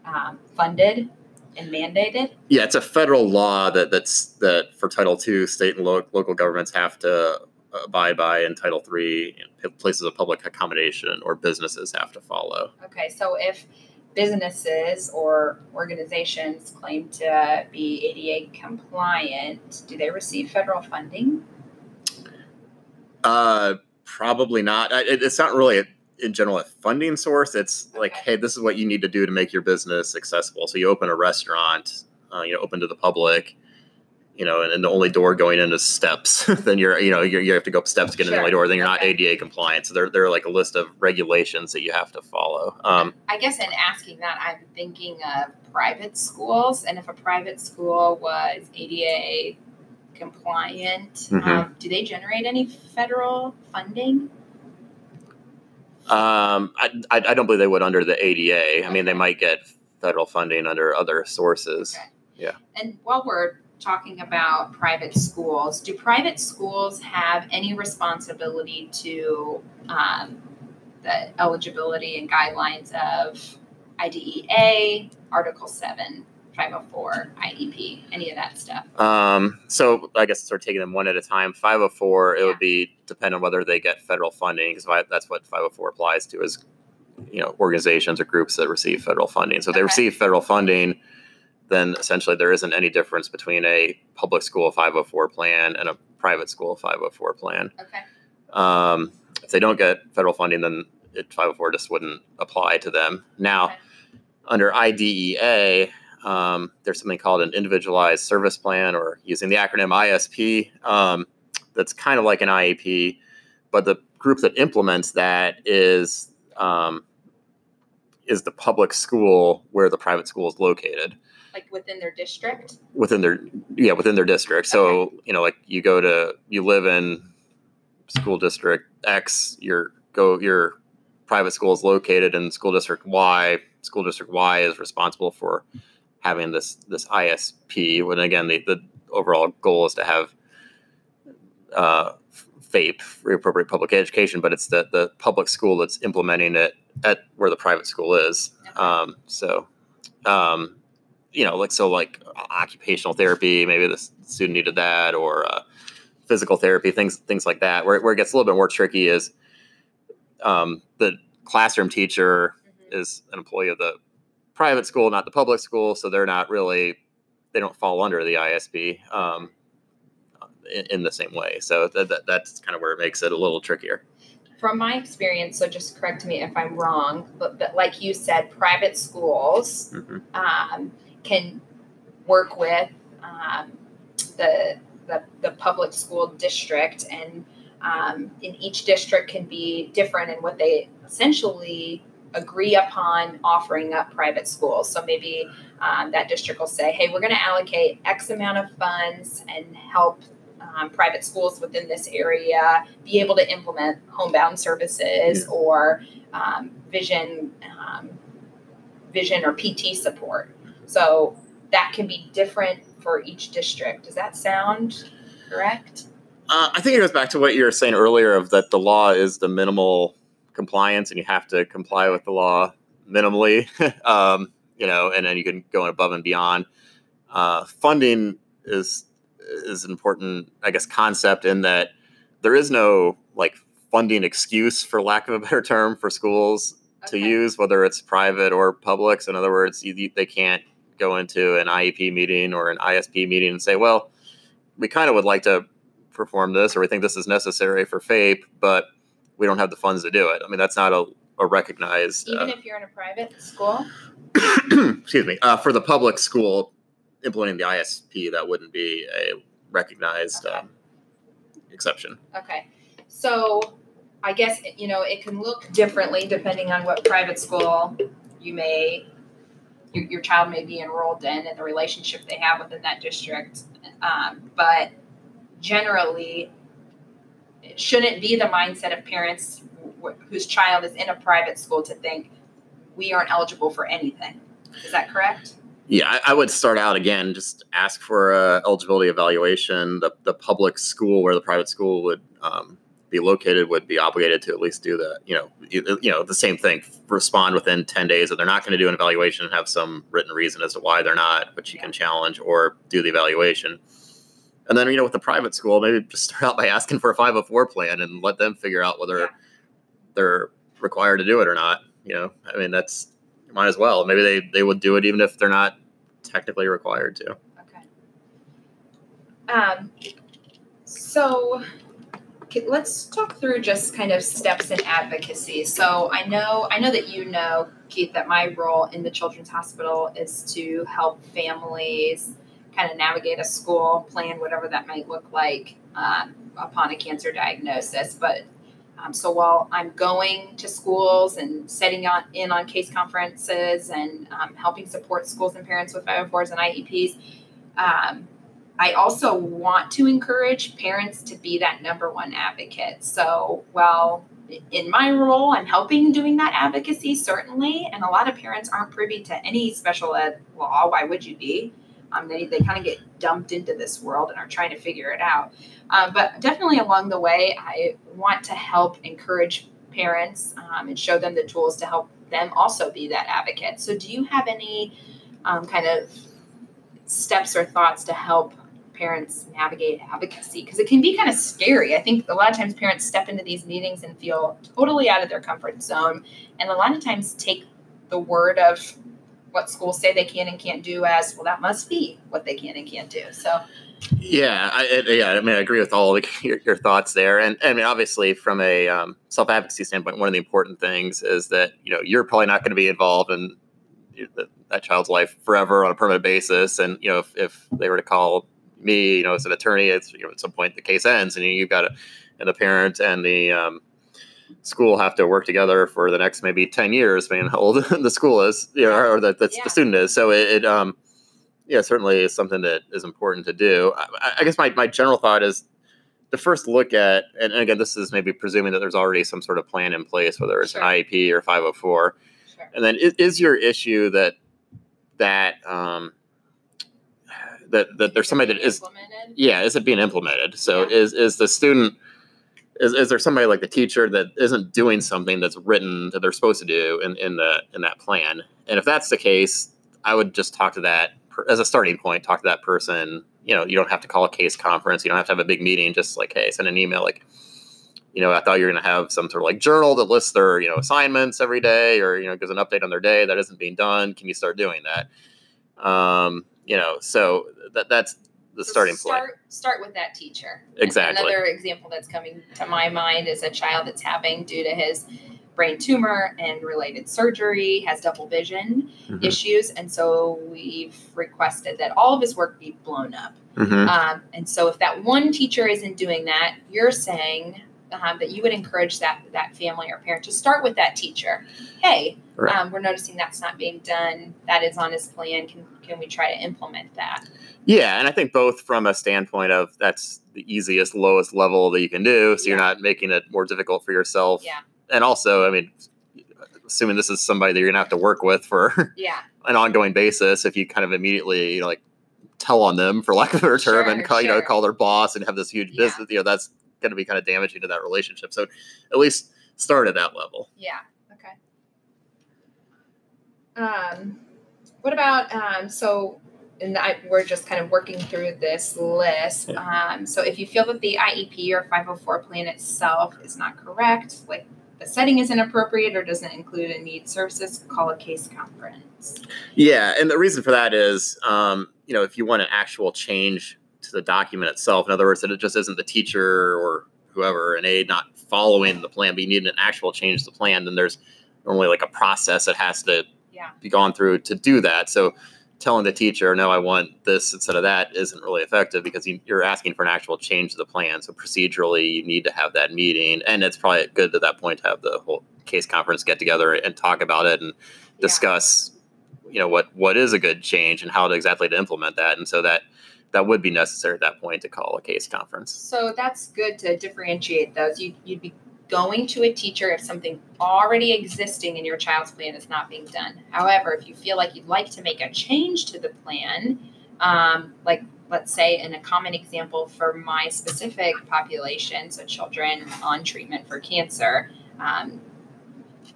Speaker 1: um, funded. And mandated?
Speaker 2: Yeah, it's a federal law that that's that for Title II, state and lo- local governments have to abide by, and Title III, places of public accommodation or businesses have to follow.
Speaker 1: Okay, so if businesses or organizations claim to be ADA compliant, do they receive federal funding?
Speaker 2: Uh, probably not. It, it's not really a, in general a funding source. It's
Speaker 1: Okay.
Speaker 2: like, hey, this is what you need to do to make your business accessible. So you open a restaurant, uh, you know, open to the public, you know, and, and the only door going in is steps. then you're, you know, you're, you have to go up steps to get in the only door. Then you're not ADA compliant. So there, there are like a list of regulations that you have to follow. Um,
Speaker 1: I guess in asking that, I'm thinking of private schools, and if a private school was ADA compliant,
Speaker 2: Mhm.
Speaker 1: um, do they generate any federal funding?
Speaker 2: Um, I, I, I don't believe they would under the ADA. I mean, they might get federal funding under other sources.
Speaker 1: Okay. And while we're talking about private schools, do private schools have any responsibility to um, the eligibility and guidelines of IDEA, Article 7, 504, IEP, any of that stuff?
Speaker 2: Um, so I guess sort of taking them one at a time. 504, it would be depend on whether they get federal funding because that's what 504 applies to is you know organizations or groups that receive federal funding. So if they receive federal funding, then essentially there isn't any difference between a public school 504 plan and a private school 504 plan.
Speaker 1: Okay.
Speaker 2: Um, if they don't get federal funding, then it, 504 just wouldn't apply to them. Now,
Speaker 1: Okay.
Speaker 2: under IDEA, um, there's something called an individualized service plan, or using the acronym ISP. Um, that's kind of like an IEP, but the group that implements that is um, is the public school where the private school is located
Speaker 1: Like within their district?
Speaker 2: within their yeah within their district. So you know, like you go to you live in school district X, your go your private school is located in school district Y. School district Y is responsible for having this this ISP. When again, the, the overall goal is to have uh, FAPE, free appropriate public education, but it's the the public school that's implementing it at where the private school is. Um, so, um, you know, like so, like occupational therapy, maybe the student needed that, or uh, physical therapy, things things like that. Where where it gets a little bit more tricky is um, the classroom teacher
Speaker 1: Mhm.
Speaker 2: is an employee of the private school, not the public school, so they're not really they don't fall under the ISP um, in, in the same way. So that, that, that's kind of where it makes it a little trickier.
Speaker 1: From my experience, so just correct me if I'm wrong, but, but like you said, private schools
Speaker 2: Mhm.
Speaker 1: um, can work with um, the, the the public school district, and um, in each district can be different in what they essentially agree upon offering up private schools. So maybe um, that district will say, "Hey, we're going to allocate X amount of funds and help." Um, private schools within this area be able to implement homebound services or um, vision um, vision or PT support. So that can be different for each district. Does that sound correct?
Speaker 2: Uh, I think it goes back to what you were saying earlier of that the law is the minimal compliance, and you have to comply with the law minimally. um, you know, and then you can go above and beyond. Uh, funding is is an important, I guess, concept in that there is no like funding excuse, for lack of a better term, for schools to use, whether it's private or public. So, in other words, you, they can't go into an IEP meeting or an ISP meeting and say, well, we kind of would like to perform this, or we think this is necessary for FAPE, but we don't have the funds to do it. I mean, that's not a, a recognized,
Speaker 1: Even
Speaker 2: uh,
Speaker 1: if you're in a private school?
Speaker 2: excuse me, uh, for the public school implementing the ISP, that wouldn't be a recognized
Speaker 1: Okay.
Speaker 2: um, exception.
Speaker 1: Okay. So I guess, you know, it can look differently depending on what private school you may, your, your child may be enrolled in and the relationship they have within that district. Um, but generally, it shouldn't be the mindset of parents wh- whose child is in a private school to think we aren't eligible for anything. Is that correct?
Speaker 2: Yeah, I, I would start out again, just ask for a eligibility evaluation. The, the public school where the private school would um, be located would be obligated to at least do that. You know, you, you know the same thing. Respond within ten days if they're not going to do an evaluation and have some written reason as to why they're not, which you can challenge or do the evaluation. And then you know with the private school, maybe just start out by asking for a 504 plan and let them figure out whether
Speaker 1: Yeah.
Speaker 2: they're required to do it or not. You know, I mean that's might as well. Maybe they they would do it even if they're not technically required to.
Speaker 1: Okay. Um, so let's talk through just kind of steps in advocacy. So I know I know that you know, Keith, that my role in the Children's Hospital is to help families kind of navigate a school plan, whatever that might look like um, upon a cancer diagnosis. But um, so while I'm going to schools and setting on, in on case conferences and um, helping support schools and parents with 504s and IEPs, um, I also want to encourage parents to be that number one advocate. So while in my role, I'm helping doing that advocacy, certainly, and a lot of parents aren't privy to any special ed law. Why would you be? Um, they they kind of get dumped into this world and are trying to figure it out. Um, but definitely along the way, I want to help encourage parents um, and show them the tools to help them also be that advocate. So, do you have any um, kind of steps or thoughts to help parents navigate advocacy? Because it can be kind of scary. I think a lot of times parents step into these meetings and feel totally out of their comfort zone, and a lot of times take the word of what schools say they can and can't do as well that must be what they can and can't do so
Speaker 2: Yeah, I, yeah. I mean, I agree with all your, your thoughts there, and I mean, obviously, from a um, self advocacy standpoint, one of the important things is that you know you're probably not going to be involved in that, that child's life forever on a permanent basis, and you know if, if they were to call me, you know, as an attorney, it's you know at some point the case ends, and you've got to, and the parent and the um, school have to work together for the next maybe 10 years on how old the school is you know, or the,
Speaker 1: Yeah.
Speaker 2: the student is so it, it um yeah certainly is something that is important to do i, I guess my, my general thought is the first look at and again this is maybe presuming that there's already some sort of plan in place whether it's
Speaker 1: Sure.
Speaker 2: an iep or 504
Speaker 1: sure
Speaker 2: and then is, is your issue that that um that that there's somebody that is
Speaker 1: implemented
Speaker 2: yeah is it being implemented so
Speaker 1: Yeah.
Speaker 2: is is the student is, is there somebody like the teacher that isn't doing something that's written that they're supposed to do in, in the in that plan? And if that's the case i would just talk to that as a starting point talk to that person. You know you don't have to call a case conference. You don't have to have a big meeting. Just like hey send an email like you know i thought you were going to have some sort of like journal that lists their you know assignments every day or you know gives an update on their day that isn't being done. Can you start doing that? Um you know so that that's the
Speaker 1: So
Speaker 2: starting point
Speaker 1: start, Start with that teacher.
Speaker 2: Exactly.
Speaker 1: Another example that's coming to my mind is a child that's having, due to his brain tumor and related surgery, has double vision
Speaker 2: Mhm.
Speaker 1: issues. And so we've requested that all of his work be blown up.
Speaker 2: Mhm.
Speaker 1: Um, and so if that one teacher isn't doing that, you're saying um, that you would encourage that that family or parent to start with that teacher. Hey,
Speaker 2: Right.
Speaker 1: um, we're noticing that's not being done. That is on his plan. Can can we try to implement that?
Speaker 2: Yeah, and I think both from a standpoint of that's the easiest, lowest level that you can do, so you're not making it more difficult for yourself.
Speaker 1: Yeah.
Speaker 2: And also, I mean, assuming this is somebody that you're gonna have to work with for
Speaker 1: Yeah.
Speaker 2: an ongoing basis, if you kind of immediately you know, like tell on them, for lack of a better term, and
Speaker 1: Sure,
Speaker 2: call you know call their boss and have this huge
Speaker 1: Yeah.
Speaker 2: business, you know, that's gonna be kind of damaging to that relationship. So at least start at that level.
Speaker 1: Yeah. Okay. Um, what about um, so? And I, we're just kind of working through this list. Um, so if you feel that the IEP or 504 plan itself is not correct, like the setting isn't appropriate or doesn't include a need services, call a case conference.
Speaker 2: Yeah, and the reason for that is, um, you know, if you want an actual change to the document itself, in other words, that it just isn't the teacher or whoever, an aide not following the plan, but you need an actual change to the plan, then there's normally like a process that has to
Speaker 1: Yeah.
Speaker 2: be gone through to do that. So telling the teacher, no, I want this instead of that isn't really effective because you, you're asking for an actual change to the plan. So procedurally, you need to have that meeting. And it's probably good at that point to have the whole case conference get together and talk about it and
Speaker 1: Yeah.
Speaker 2: discuss you know what what is a good change and how to exactly to implement that and so that that would be necessary at that point to call a case conference
Speaker 1: So that's good to differentiate those. You, you'd be going to a teacher if something already existing in your child's plan is not being done. However, if you feel like you'd like to make a change to the plan, Um, like let's say in a common example for my specific population, so children on treatment for cancer, um,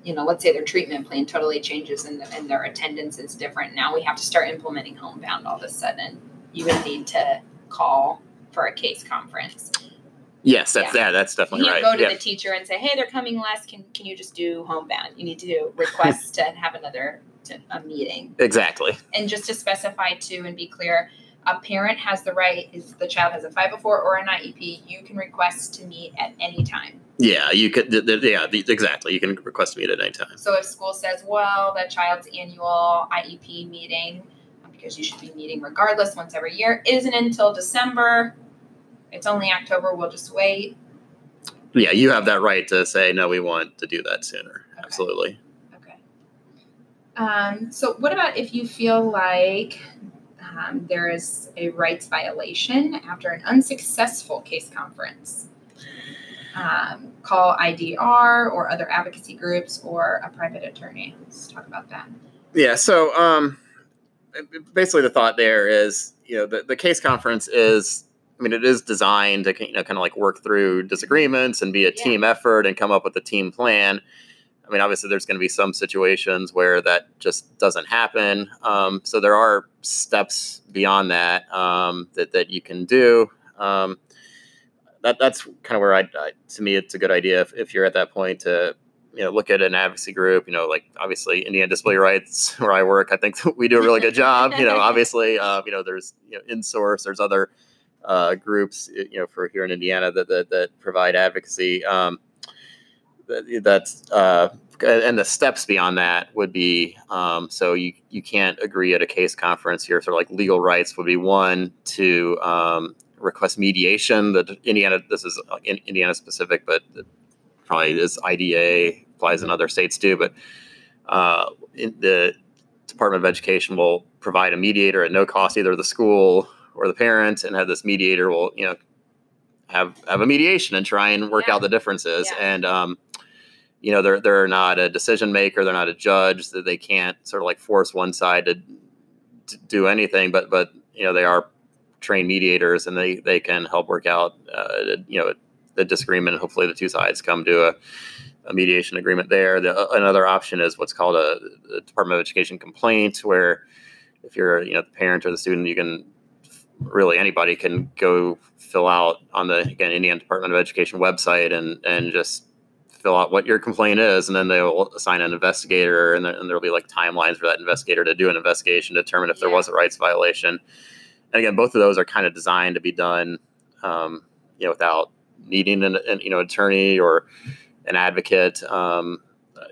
Speaker 1: you know, let's say their treatment plan totally changes and, the, and their attendance is different. Now we have to start implementing homebound all of a sudden. You would need to call for a case conference.
Speaker 2: Yes, that's yeah, yeah that's definitely
Speaker 1: you
Speaker 2: right.
Speaker 1: Go to
Speaker 2: yeah.
Speaker 1: the teacher and say, "Hey, they're coming less. Can can you just do homebound? You need to request to have another to, a meeting."
Speaker 2: Exactly.
Speaker 1: And just to specify too and be clear, a parent has the right if the child has a 504 or an IEP, you can request to meet at any time.
Speaker 2: Yeah, you could. Yeah, exactly. You can request to meet at any time.
Speaker 1: So if school says, "Well, that child's annual IEP meeting, because you should be meeting regardless once every year, isn't until December. It's only October. We'll just wait."
Speaker 2: Yeah, you have that right to say, "No, we want to do that sooner." Okay. Absolutely.
Speaker 1: Okay. Um, so, what about if you feel like um, there is a rights violation after an unsuccessful case conference. Um, call IDR or other advocacy groups or a private attorney. Let's talk about that.
Speaker 2: Yeah. So um, basically, the thought there is, you know, the, the case conference is, I mean, it is designed to you know kind of like work through disagreements and be a yeah. team effort and come up with a team plan. I mean, obviously, there's going to be some situations where that just doesn't happen. Um, so there are steps beyond that um, that that you can do. Um, that that's kind of where I, I, to me, it's a good idea if, if you're at that point to you know look at an advocacy group. You know, like obviously Indiana Disability Rights, where I work, I think we do a really good job. You know, obviously, uh, you know, there's you know, InSource, there's other uh, groups, you know, for here in Indiana that that, that provide advocacy. Um, that's uh, and the steps beyond that would be um, so you you can't agree at a case conference. here sort of like legal rights would be one to um, request mediation. The Indiana this is uh, Indiana specific, but probably this IDEA applies in other states too. But uh, the Department of Education will provide a mediator at no cost, either the school or the parent, and have this mediator will you know have have a mediation and try and work yeah. out the differences yeah. and um, you know they're they're not a decision maker they're not a judge that they can't sort of like force one side to, to, do anything but but you know they are trained mediators and they they can help work out uh, you know the disagreement and hopefully the two sides come to a, a mediation agreement there the, uh, another option is what's called a, a, department of education complaint where if you're you know the parent or the student you can really anybody can go fill out on the again indiana department of education website and and just fill out what your complaint is, and then they'll assign an investigator, and, there, will be like timelines for that investigator to do an investigation, determine if yeah. there was a rights violation. And again, both of those are kind of designed to be done, um, you know, without needing an, an, you know attorney or an advocate. Um,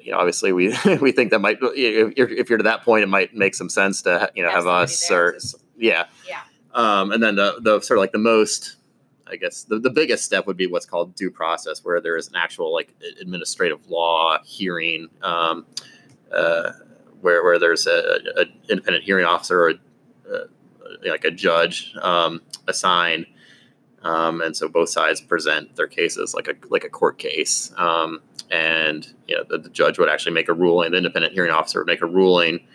Speaker 2: you know, obviously, we we think that might if, if you're to that point, it might make some sense to you know have, have us or yeah
Speaker 1: yeah.
Speaker 2: Um, and then the the sort of like the most I guess the, the biggest step would be what's called due process, where there is an actual like administrative law hearing, um, uh, where where there's a, a, independent hearing officer or a, uh, like a judge um, assigned, um, and so both sides present their cases like a like a court case, um, and you know the, the, judge would actually make a ruling. The independent hearing officer would make a ruling.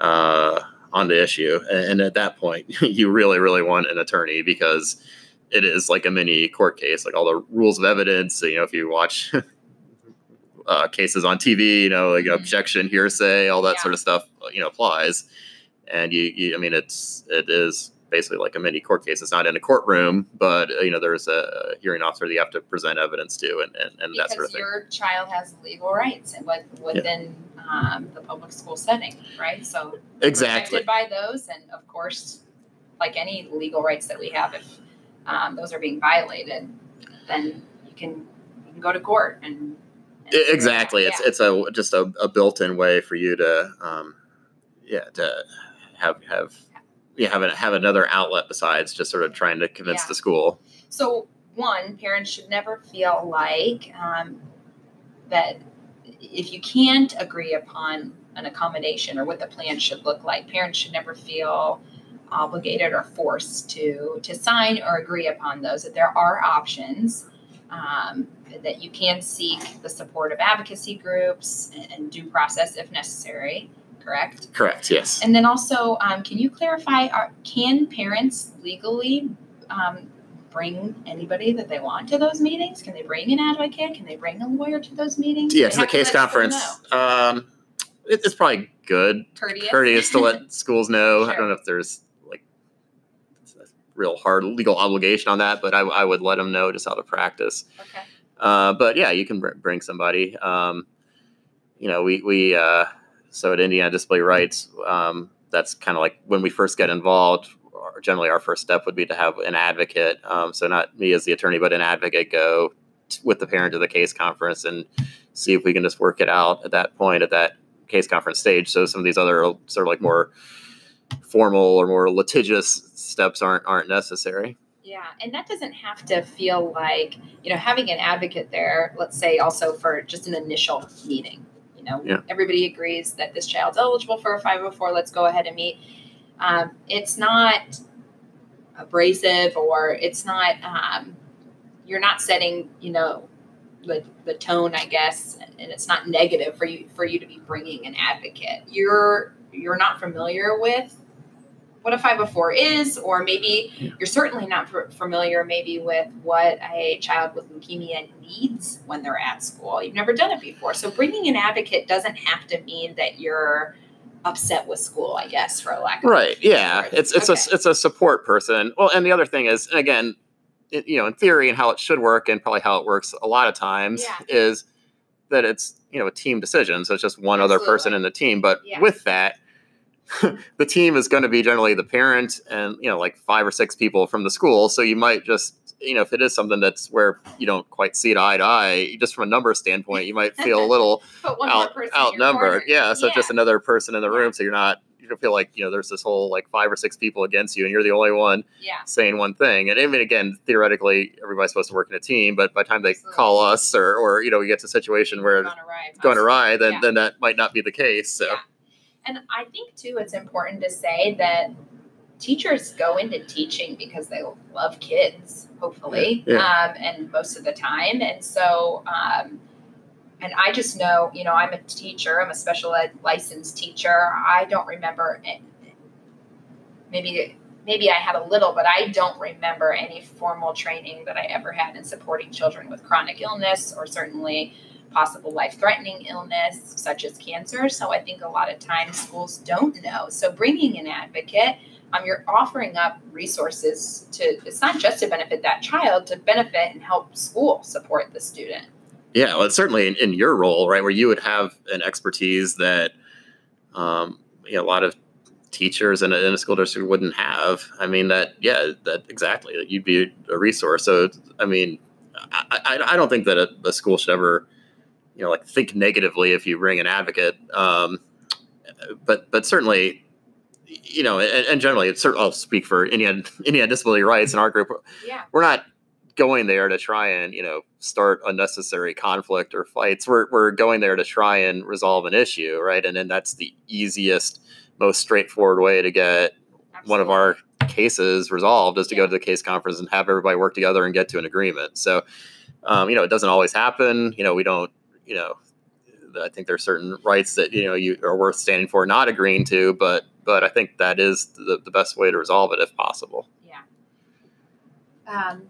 Speaker 2: Uh, on the issue, and, and at that point, you really, really want an attorney because it is like a mini court case, like all the rules of evidence. You know, if you watch uh, cases on TV, you know, like mm-hmm. objection, hearsay, all that yeah. sort of stuff, you know, applies. And you, you, I mean, it's it is basically like a mini court case. It's not in a courtroom, but uh, you know, there's a hearing officer that you have to present evidence to, and and, and that sort of thing.
Speaker 1: Your child has legal rights and within yeah. um, the public school setting, right? So
Speaker 2: exactly
Speaker 1: protected by those, and of course, like any legal rights that we have, if um, those are being violated, then you can you can go to court and. and
Speaker 2: exactly, it's yeah. it's a just a, a built-in way for you to, um, yeah, to have have yeah have a, have another outlet besides just sort of trying to convince yeah. the school.
Speaker 1: So one, parents should never feel like um, that if you can't agree upon an accommodation or what the plan should look like, parents should never feel obligated or forced to to sign or agree upon those. That there are options. Um, that you can seek the support of advocacy groups and, and due process if necessary. Correct?
Speaker 2: Correct. Yes.
Speaker 1: And then also, um, can you clarify? Are, can parents legally um, bring anybody that they want to those meetings? Can they bring an advocate? Can they bring a lawyer to those meetings?
Speaker 2: Yeah, to the case conference. Um, it, it's probably good
Speaker 1: Courteous.
Speaker 2: courteous to let schools know. I don't know if there's like a real hard legal obligation on that, but I, I would let them know just out of practice.
Speaker 1: Okay.
Speaker 2: Uh, but yeah, you can br- bring somebody. Um, you know, we we uh, so at Indiana Disability Rights, um, that's kind of like when we first get involved. Generally, our first step would be to have an advocate. Um, so not me as the attorney, but an advocate go t- with the parent to the case conference and see if we can just work it out at that point at that case conference stage. So some of these other sort of like more formal or more litigious steps aren't aren't necessary.
Speaker 1: Yeah, and that doesn't have to feel like, you know, having an advocate there, let's say also for just an initial meeting. You know,
Speaker 2: Yeah.
Speaker 1: everybody agrees that this child's eligible for a 504, let's go ahead and meet. Um, it's not abrasive or it's not, um, you're not setting, you know, the, the tone, I guess, and it's not negative for you for you to be bringing an advocate. You're you're not familiar with what a 504 is, or maybe you're certainly not familiar maybe with what a child with leukemia needs when they're at school. You've never done it before. So bringing an advocate doesn't have to mean that you're upset with school, I guess, for a lack of
Speaker 2: Right. Yeah.
Speaker 1: words.
Speaker 2: It's it's
Speaker 1: Okay.
Speaker 2: a it's a support person. Well, and the other thing is, again, it, you know, in theory and how it should work, and probably how it works a lot of times,
Speaker 1: Yeah.
Speaker 2: is that it's you know a team decision. So it's just one other person in the team. But
Speaker 1: Yeah.
Speaker 2: with that. the team is going to be generally the parent and you know like five or six people from the school so you might just you know if it is something that's where you don't quite see it eye to eye just from a number standpoint you might feel a little
Speaker 1: Put one more
Speaker 2: out, outnumbered. Yeah, so
Speaker 1: Yeah.
Speaker 2: just another person in the room, so you're not you don't feel like you know there's this whole like five or six people against you, and you're the only one
Speaker 1: Yeah.
Speaker 2: saying one thing. And even again, theoretically, everybody's supposed to work in a team, but by the time they
Speaker 1: Absolutely.
Speaker 2: call us or or you know we get to a situation where it's going awry, then
Speaker 1: Yeah.
Speaker 2: then that might not be the case. So.
Speaker 1: And I think too, it's important to say that teachers go into teaching because they love kids, hopefully,
Speaker 2: Yeah.
Speaker 1: Um, and most of the time. And so, um, and I just know, you know, I'm a teacher. I'm a special ed licensed teacher. I don't remember. Maybe maybe I had a little, but I don't remember any formal training that I ever had in supporting children with chronic illness or certainly possible life threatening illness such as cancer. So I think a lot of times schools don't know. So bringing an advocate, um, you're offering up resources to, it's not just to benefit that child, to benefit and help school support the student.
Speaker 2: yeah, well, certainly in, in your role, right, where you would have an expertise that um, you know a lot of teachers in a, in a school district wouldn't have. I mean that yeah, that exactly that you'd be a resource. So I mean, I, I, I don't think that a, a school should ever you know like think negatively if you ring an advocate. Um, but but certainly. You know, and, and generally, it's, I'll speak for Indiana, Indiana Disability Rights in our group.
Speaker 1: Yeah.
Speaker 2: We're not going there to try and you know start unnecessary conflict or fights. We're we're going there to try and resolve an issue, right? And then that's the easiest, most straightforward way to get one of our cases resolved is to go to the case conference and have everybody work together and get to an agreement. So, um, you know, it doesn't always happen. You know, we don't. You know, I think there's certain rights that you know you are worth standing for, not agreeing to, but but I think that is the, the best way to resolve it if possible.
Speaker 1: Yeah. Um,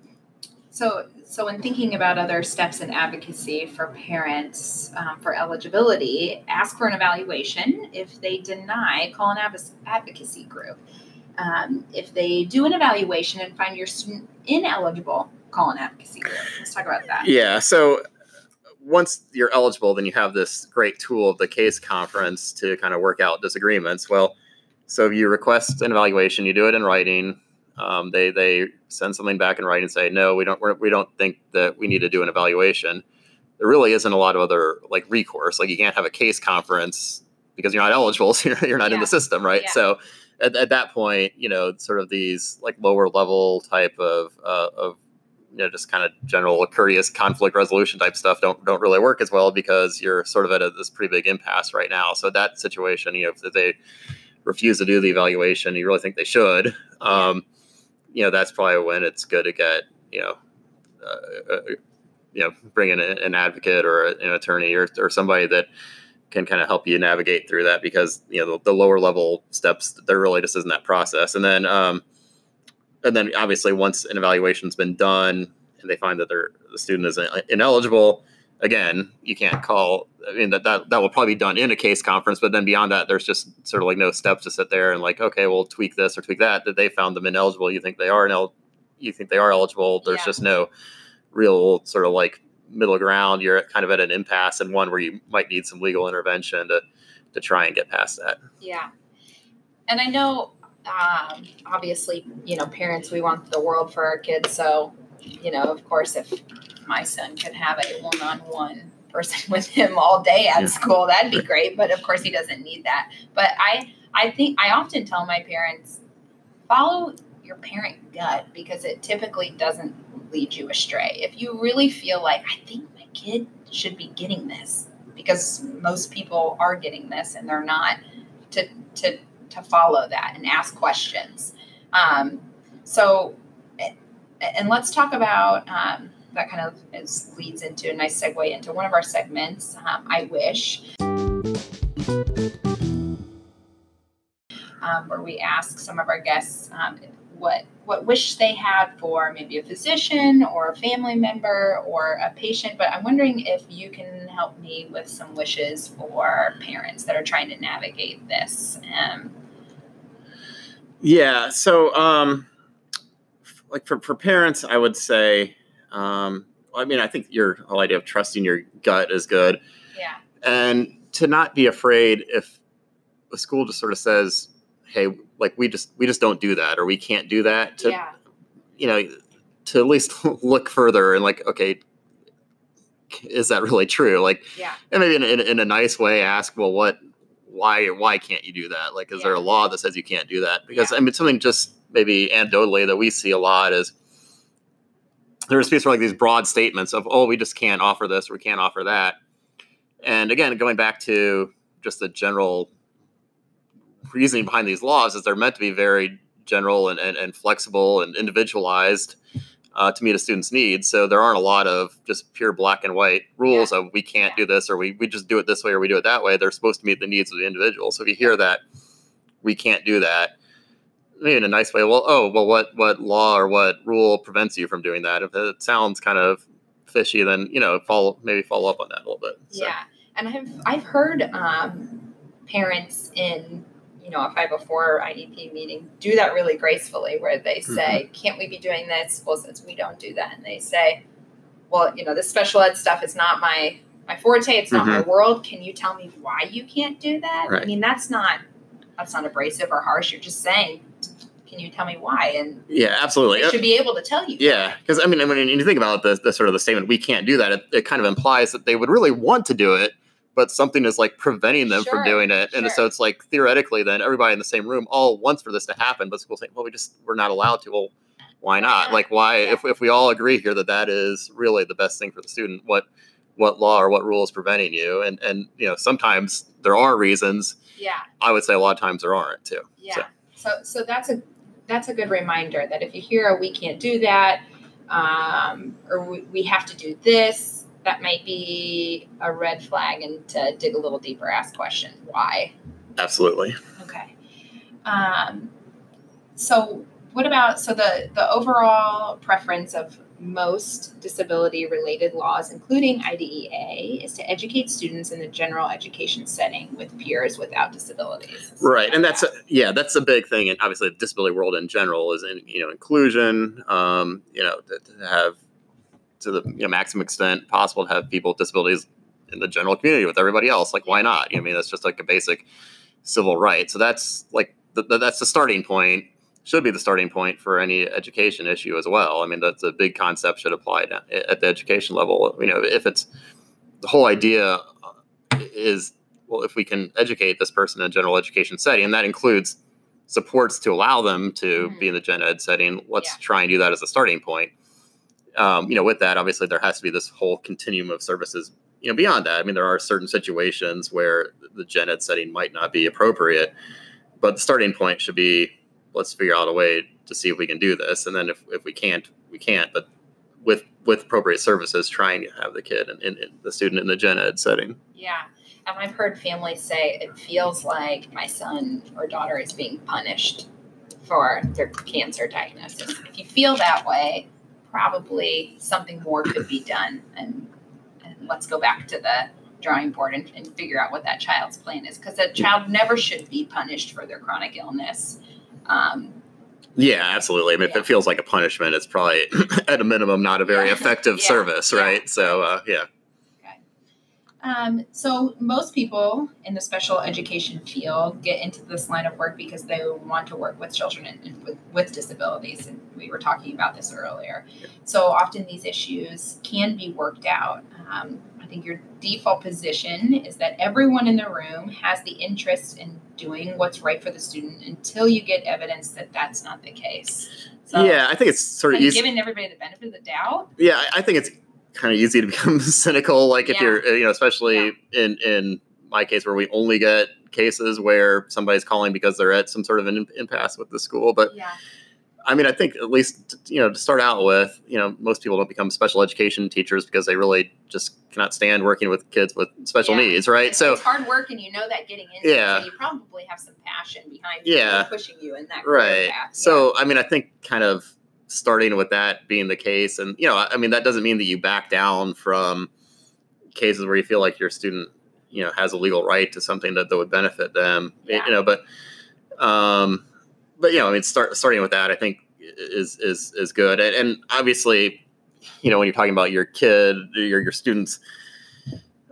Speaker 1: so, so in thinking about other steps in advocacy for parents um, for eligibility, ask for an evaluation. If they deny, call an adv- advocacy group. Um, if they do an evaluation and find your student ineligible, call an advocacy group. Let's talk about that.
Speaker 2: Yeah. So once you're eligible, then you have this great tool of the case conference to kind of work out disagreements. Well, so you request an evaluation, you do it in writing. Um, they they send something back in writing and say, no, we don't we're, we don't think that we need to do an evaluation. There really isn't a lot of other like recourse. Like you can't have a case conference because you're not eligible, so you're, you're not in the system, right?
Speaker 1: Yeah.
Speaker 2: So at, at that point, you know, sort of these like lower level type of uh, of you know just kind of general curious conflict resolution type stuff don't don't really work as well because you're sort of at a, this pretty big impasse right now. So that situation, you know, if they refuse to do the evaluation, you really think they should. Um, you know, that's probably when it's good to get you know. Uh, uh, you know, bring in an advocate or an attorney or, or somebody that can kind of help you navigate through that because you know the, the lower level steps there really just isn't that process and then um, and then obviously once an evaluation's been done and they find that their the student is ineligible again you can't call i mean that, that that will probably be done in a case conference but then beyond that there's just sort of like no steps to sit there and like okay we'll tweak this or tweak that that they found them ineligible you think they are now you think they are eligible there's
Speaker 1: Yeah.
Speaker 2: just no real sort of like middle ground you're kind of at an impasse and one where you might need some legal intervention to to try and get past that
Speaker 1: Yeah. And I know, um, obviously, you know, parents, we want the world for our kids. So, you know, of course, if my son could have a one on one person with him all day at
Speaker 2: Yeah.
Speaker 1: school, that'd be great. But of course, he doesn't need that. But I, I think, I often tell my parents, follow your parent gut because it typically doesn't lead you astray. If you really feel like, I think my kid should be getting this because most people are getting this and they're not to to to follow that and ask questions um, so and let's talk about um, that kind of is, leads into a nice segue into one of our segments um, i wish um, where we ask some of our guests um, what what wish they had for maybe a physician or a family member or a patient. But I'm wondering if you can help me with some wishes for parents that are trying to navigate this. Um,
Speaker 2: Yeah. So, um, like for, for parents, I would say, um, I mean, I think your whole idea of trusting your gut is good,
Speaker 1: yeah,
Speaker 2: and to not be afraid if a school just sort of says, "Hey, like we just we just don't do that, or we can't do that." To
Speaker 1: yeah,
Speaker 2: you know, to at least look further and like, okay, is that really true? Like,
Speaker 1: yeah,
Speaker 2: and maybe in, in, in a nice way ask well what why why can't you do that? Like is there a law that says you can't do that? Because
Speaker 1: Yeah.
Speaker 2: i mean something just maybe anecdotally that we see a lot is there's of like these broad statements of oh we just can't offer this we can't offer that. And again going back to just the general reasoning behind these laws is they're meant to be very general and, and, and flexible and individualized uh, to meet a student's needs. So there aren't a lot of just pure black and white rules of we can't
Speaker 1: Yeah.
Speaker 2: do this or we, we just do it this way or we do it that way. They're supposed to meet the needs of the individual. So if you hear that we can't do that, maybe in a nice way, well, oh, well, what what law or what rule prevents you from doing that? If it sounds kind of fishy, then you know follow maybe follow up on that a little bit. So,
Speaker 1: yeah. And I've I've heard um, parents in you know a 504 IEP meeting do that really gracefully, where they mm-hmm. say, "Can't we be doing this?" Well, since we don't do that, and they say, "Well, you know, this special ed stuff is not my my forte. It's not my mm-hmm. world. Can you tell me why you can't do that?" I mean, that's not that's not abrasive or harsh. You're just saying, "Can you tell me why?" And
Speaker 2: yeah, absolutely.
Speaker 1: they should be able to tell you.
Speaker 2: Yeah, because I mean, I mean, when you think about the, the sort of the statement, we can't do that. It, it kind of implies that they would really want to do it, but something is like preventing them
Speaker 1: Sure,
Speaker 2: from doing it. And
Speaker 1: sure.
Speaker 2: so it's like theoretically, then everybody in the same room all wants for this to happen, but school saying, well, we just we're not allowed to. Well, why not?
Speaker 1: not?
Speaker 2: Like, why?
Speaker 1: Yeah.
Speaker 2: If if we all agree here that that is really the best thing for the student, what what law or what rule is preventing you? And and you know, sometimes there are reasons.
Speaker 1: Yeah.
Speaker 2: I would say a lot of times there aren't too.
Speaker 1: Yeah.
Speaker 2: So-
Speaker 1: So so that's a that's a good reminder that if you hear a we can't do that, um, or we, we have to do this, that might be a red flag, and to dig a little deeper, ask questions why.
Speaker 2: Absolutely.
Speaker 1: Okay. Um, so what about so the the overall preference of most disability related laws, including IDEA, is to educate students in the general education setting with peers without disabilities.
Speaker 2: Right, and that's a, yeah, that's a big thing, and obviously the disability world in general is in you know inclusion. Um, you know, to, to have to the you know, maximum extent possible to have people with disabilities in the general community with everybody else. Like, why not? I mean, that's just like a basic civil right. So that's like the, the, that's the starting point. Should be the starting point for any education issue as well. I mean, that's a big concept should apply to, at the education level. You know, if it's the whole idea is well, if we can educate this person in a general education setting, and that includes supports to allow them to
Speaker 1: Mhm.
Speaker 2: be in the gen ed setting, let's
Speaker 1: Yeah.
Speaker 2: try and do that as a starting point. Um, you know, with that, obviously, there has to be this whole continuum of services. You know, beyond that, I mean, there are certain situations where the gen ed setting might not be appropriate, but the starting point should be let's figure out a way to see if we can do this, and then if, if we can't, we can't. But with with appropriate services, trying to have the kid and, and, and the student in the gen ed setting.
Speaker 1: Yeah. And I've heard families say it feels like my son or daughter is being punished for their cancer diagnosis. If you feel that way, probably something more could be done. And, and let's go back to the drawing board and, and figure out what that child's plan is because a child never should be punished for their chronic illness. Um,
Speaker 2: yeah, absolutely. I mean,
Speaker 1: Yeah.
Speaker 2: if it feels like a punishment, it's probably at a minimum not a very
Speaker 1: Yeah.
Speaker 2: effective
Speaker 1: Yeah.
Speaker 2: service, right? So, uh, yeah.
Speaker 1: Um, so most people in the special education field get into this line of work because they want to work with children and, and with, with disabilities, and we were talking about this earlier. So often these issues can be worked out. Um, I think your default position is that everyone in the room has the interest in doing what's right for the student until you get evidence that that's not the case. So,
Speaker 2: yeah, I think it's sort of
Speaker 1: of
Speaker 2: easy.
Speaker 1: giving everybody the benefit of the doubt.
Speaker 2: Yeah, I- I think it's kind of easy to become cynical. Like if
Speaker 1: Yeah.
Speaker 2: you're, you know, especially in in my case where we only get cases where somebody's calling because they're at some sort of an impasse with the school. But
Speaker 1: Yeah.
Speaker 2: I mean, I think at least you know to start out with, you know, most people don't become special education teachers because they really just cannot stand working with kids with special
Speaker 1: Yeah.
Speaker 2: needs, right?
Speaker 1: It's,
Speaker 2: So
Speaker 1: it's hard work, and you know that getting into
Speaker 2: Yeah.
Speaker 1: it, so you probably have some passion behind you
Speaker 2: Yeah.
Speaker 1: pushing you in that
Speaker 2: right.
Speaker 1: path.
Speaker 2: So I mean, I think kind of starting with that being the case, and you know, I mean, that doesn't mean that you back down from cases where you feel like your student, you know, has a legal right to something that, that would benefit them.
Speaker 1: Yeah.
Speaker 2: You know, but um, but you know, I mean, start starting with that, I think is is is good, and, and obviously, you know, when you're talking about your kid, your your students.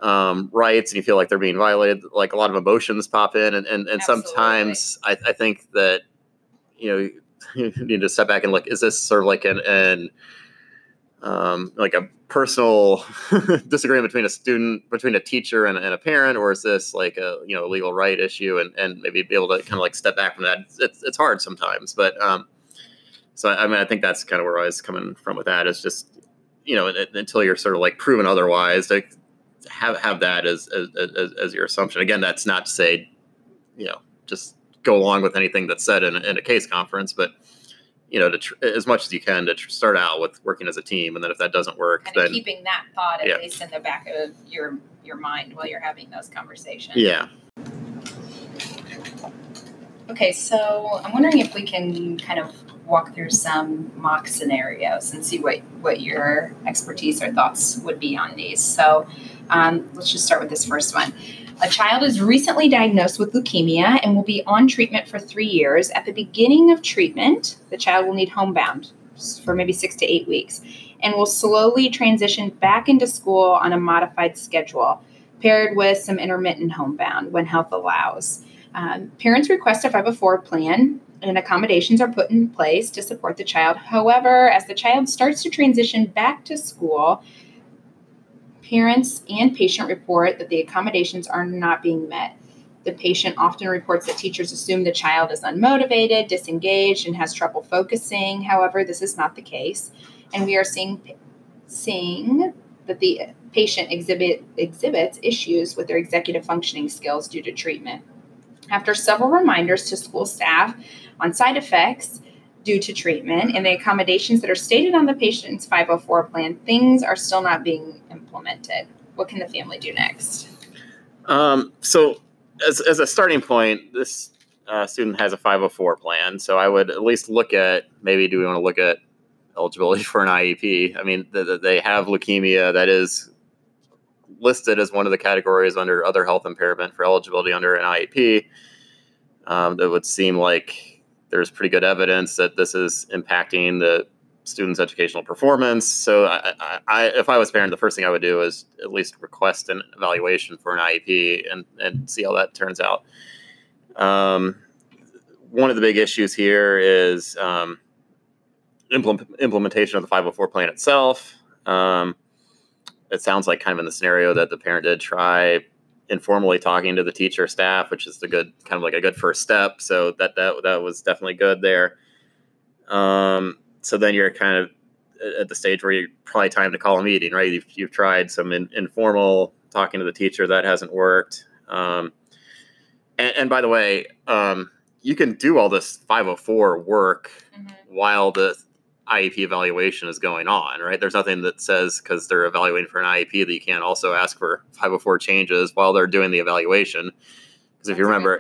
Speaker 2: Um, rights and you feel like they're being violated like a lot of emotions pop in and and, and
Speaker 1: Absolutely.
Speaker 2: sometimes I, I think that you know you need to step back and look. Is this sort of like an, an um, like a personal disagreement between a student between a teacher and, and a parent? Or is this like a you know legal right issue and, and maybe be able to kind of like step back from that? It's, it's hard sometimes but um so i mean i think that's kind of where i was coming from with that. Is just you know un- until you're sort of like proven otherwise to have have that as as, as, as your assumption. Again that's not to say you know just go along with anything that's said in, a- in a case conference but you know to tr- as much as you can to tr- start out with working as a team and then if that doesn't work
Speaker 1: kind
Speaker 2: then
Speaker 1: keeping that thought at
Speaker 2: Yeah.
Speaker 1: least in the back of your your mind while you're having those conversations.
Speaker 2: yeah
Speaker 1: Okay, so I'm wondering if we can kind of walk through some mock scenarios and see what what your expertise or thoughts would be on these. So um, let's just start with this first one. A child is recently diagnosed with leukemia and will be on treatment for three years. At the beginning of treatment, the child will need homebound for maybe six to eight weeks and will slowly transition back into school on a modified schedule, paired with some intermittent homebound when health allows. Um, parents request a 504 plan and accommodations are put in place to support the child. However, as the child starts to transition back to school, parents and patient report that the accommodations are not being met. The patient often reports that teachers assume the child is unmotivated, disengaged, and has trouble focusing. However, this is not the case, and we are seeing seeing that the patient exhibit exhibits issues with their executive functioning skills due to treatment. After several reminders to school staff on side effects due to treatment and the accommodations that are stated on the patient's 504 plan, things are still not being. What can the family do next?
Speaker 2: Um, so, as, as a starting point, this uh, student has a 504 plan. So, I would at least look at maybe do we want to look at eligibility for an IEP? I mean, th- th- they have leukemia that is listed as one of the categories under other health impairment for eligibility under an IEP. Um, that would seem like there's pretty good evidence that this is impacting the student's educational performance. So, I, I, I, if I was a parent, the first thing I would do is at least request an evaluation for an IEP and, and see how that turns out. Um, one of the big issues here is um, implement, implementation of the 504 plan itself. Um, it sounds like kind of in the scenario that the parent did try informally talking to the teacher staff, which is the good kind of like a good first step. So that that that was definitely good there. Um, so then you're kind of at the stage where you're probably time to call a meeting, right? You've, you've tried some in, informal talking to the teacher that hasn't worked. Um, and, and by the way, um, you can do all this 504 work while the IEP evaluation is going on, right? There's nothing that says because they're evaluating for an IEP that you can't also ask for 504 changes while they're doing the evaluation. Because if you remember,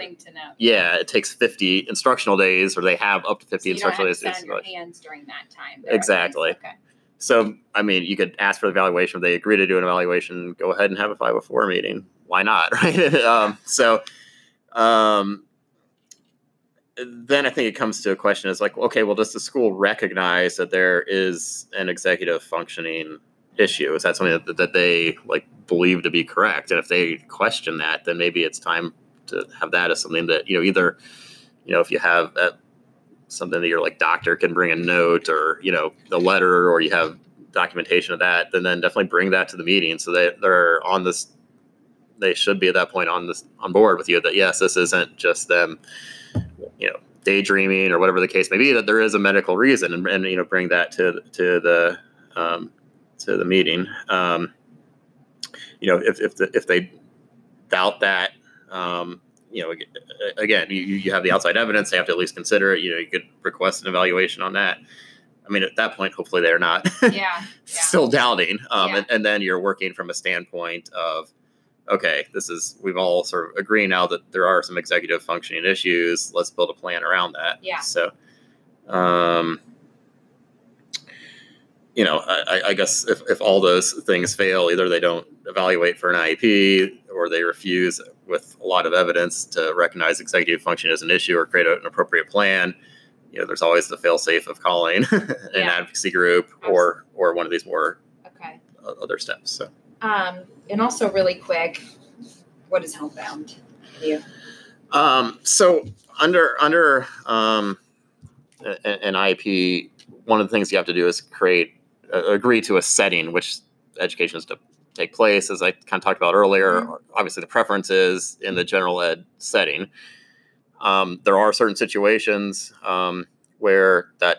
Speaker 2: yeah, it takes 50 instructional days, or they have up to 50
Speaker 1: so
Speaker 2: instructional days.
Speaker 1: to
Speaker 2: to
Speaker 1: sit on
Speaker 2: evaluate.
Speaker 1: your hands during that time.
Speaker 2: Exactly.
Speaker 1: Okay.
Speaker 2: So, I mean, you could ask for the evaluation. If they agree to do an evaluation, go ahead and have a 504 meeting. Why not, right? um, so, um, then I think it comes to a question is like, okay, well, does the school recognize that there is an executive functioning issue? Is that something that, that they like believe to be correct? And if they question that, then maybe it's time to have that as something that, you know, either, you know, if you have that something that your like doctor can bring a note or, you know, the letter or you have documentation of that, then then definitely bring that to the meeting so they, they're on this they should be at that point on this on board with you that yes, this isn't just them, you know, daydreaming or whatever the case may be. That there is a medical reason, and, and you know, bring that to to the um, to the meeting. Um, you know, if if the, if they doubt that, um, you know, again, you, you have the outside evidence. They have to at least consider it. You know, you could request an evaluation on that. I mean, at that point, hopefully they're not
Speaker 1: Yeah. yeah.
Speaker 2: still doubting. Um,
Speaker 1: Yeah.
Speaker 2: and, and then you're working from a standpoint of, okay, this is, we've all sort of agree now that there are some executive functioning issues. Let's build a plan around that.
Speaker 1: Yeah.
Speaker 2: So, um, you know, I, I- guess if, if all those things fail, either they don't evaluate for an IEP or they refuse with a lot of evidence to recognize executive function as an issue or create an appropriate plan. You know, there's always the fail safe of calling an
Speaker 1: Yeah.
Speaker 2: advocacy group or or one of these more
Speaker 1: Okay.
Speaker 2: other steps. So,
Speaker 1: Um, and also really quick, what is homebound? You.
Speaker 2: um, so under under um, an IEP, one of the things you have to do is create uh, agree to a setting which education is to take place. As I kind of talked about earlier, obviously the preference is in the general ed setting. Um, there are certain situations um, where that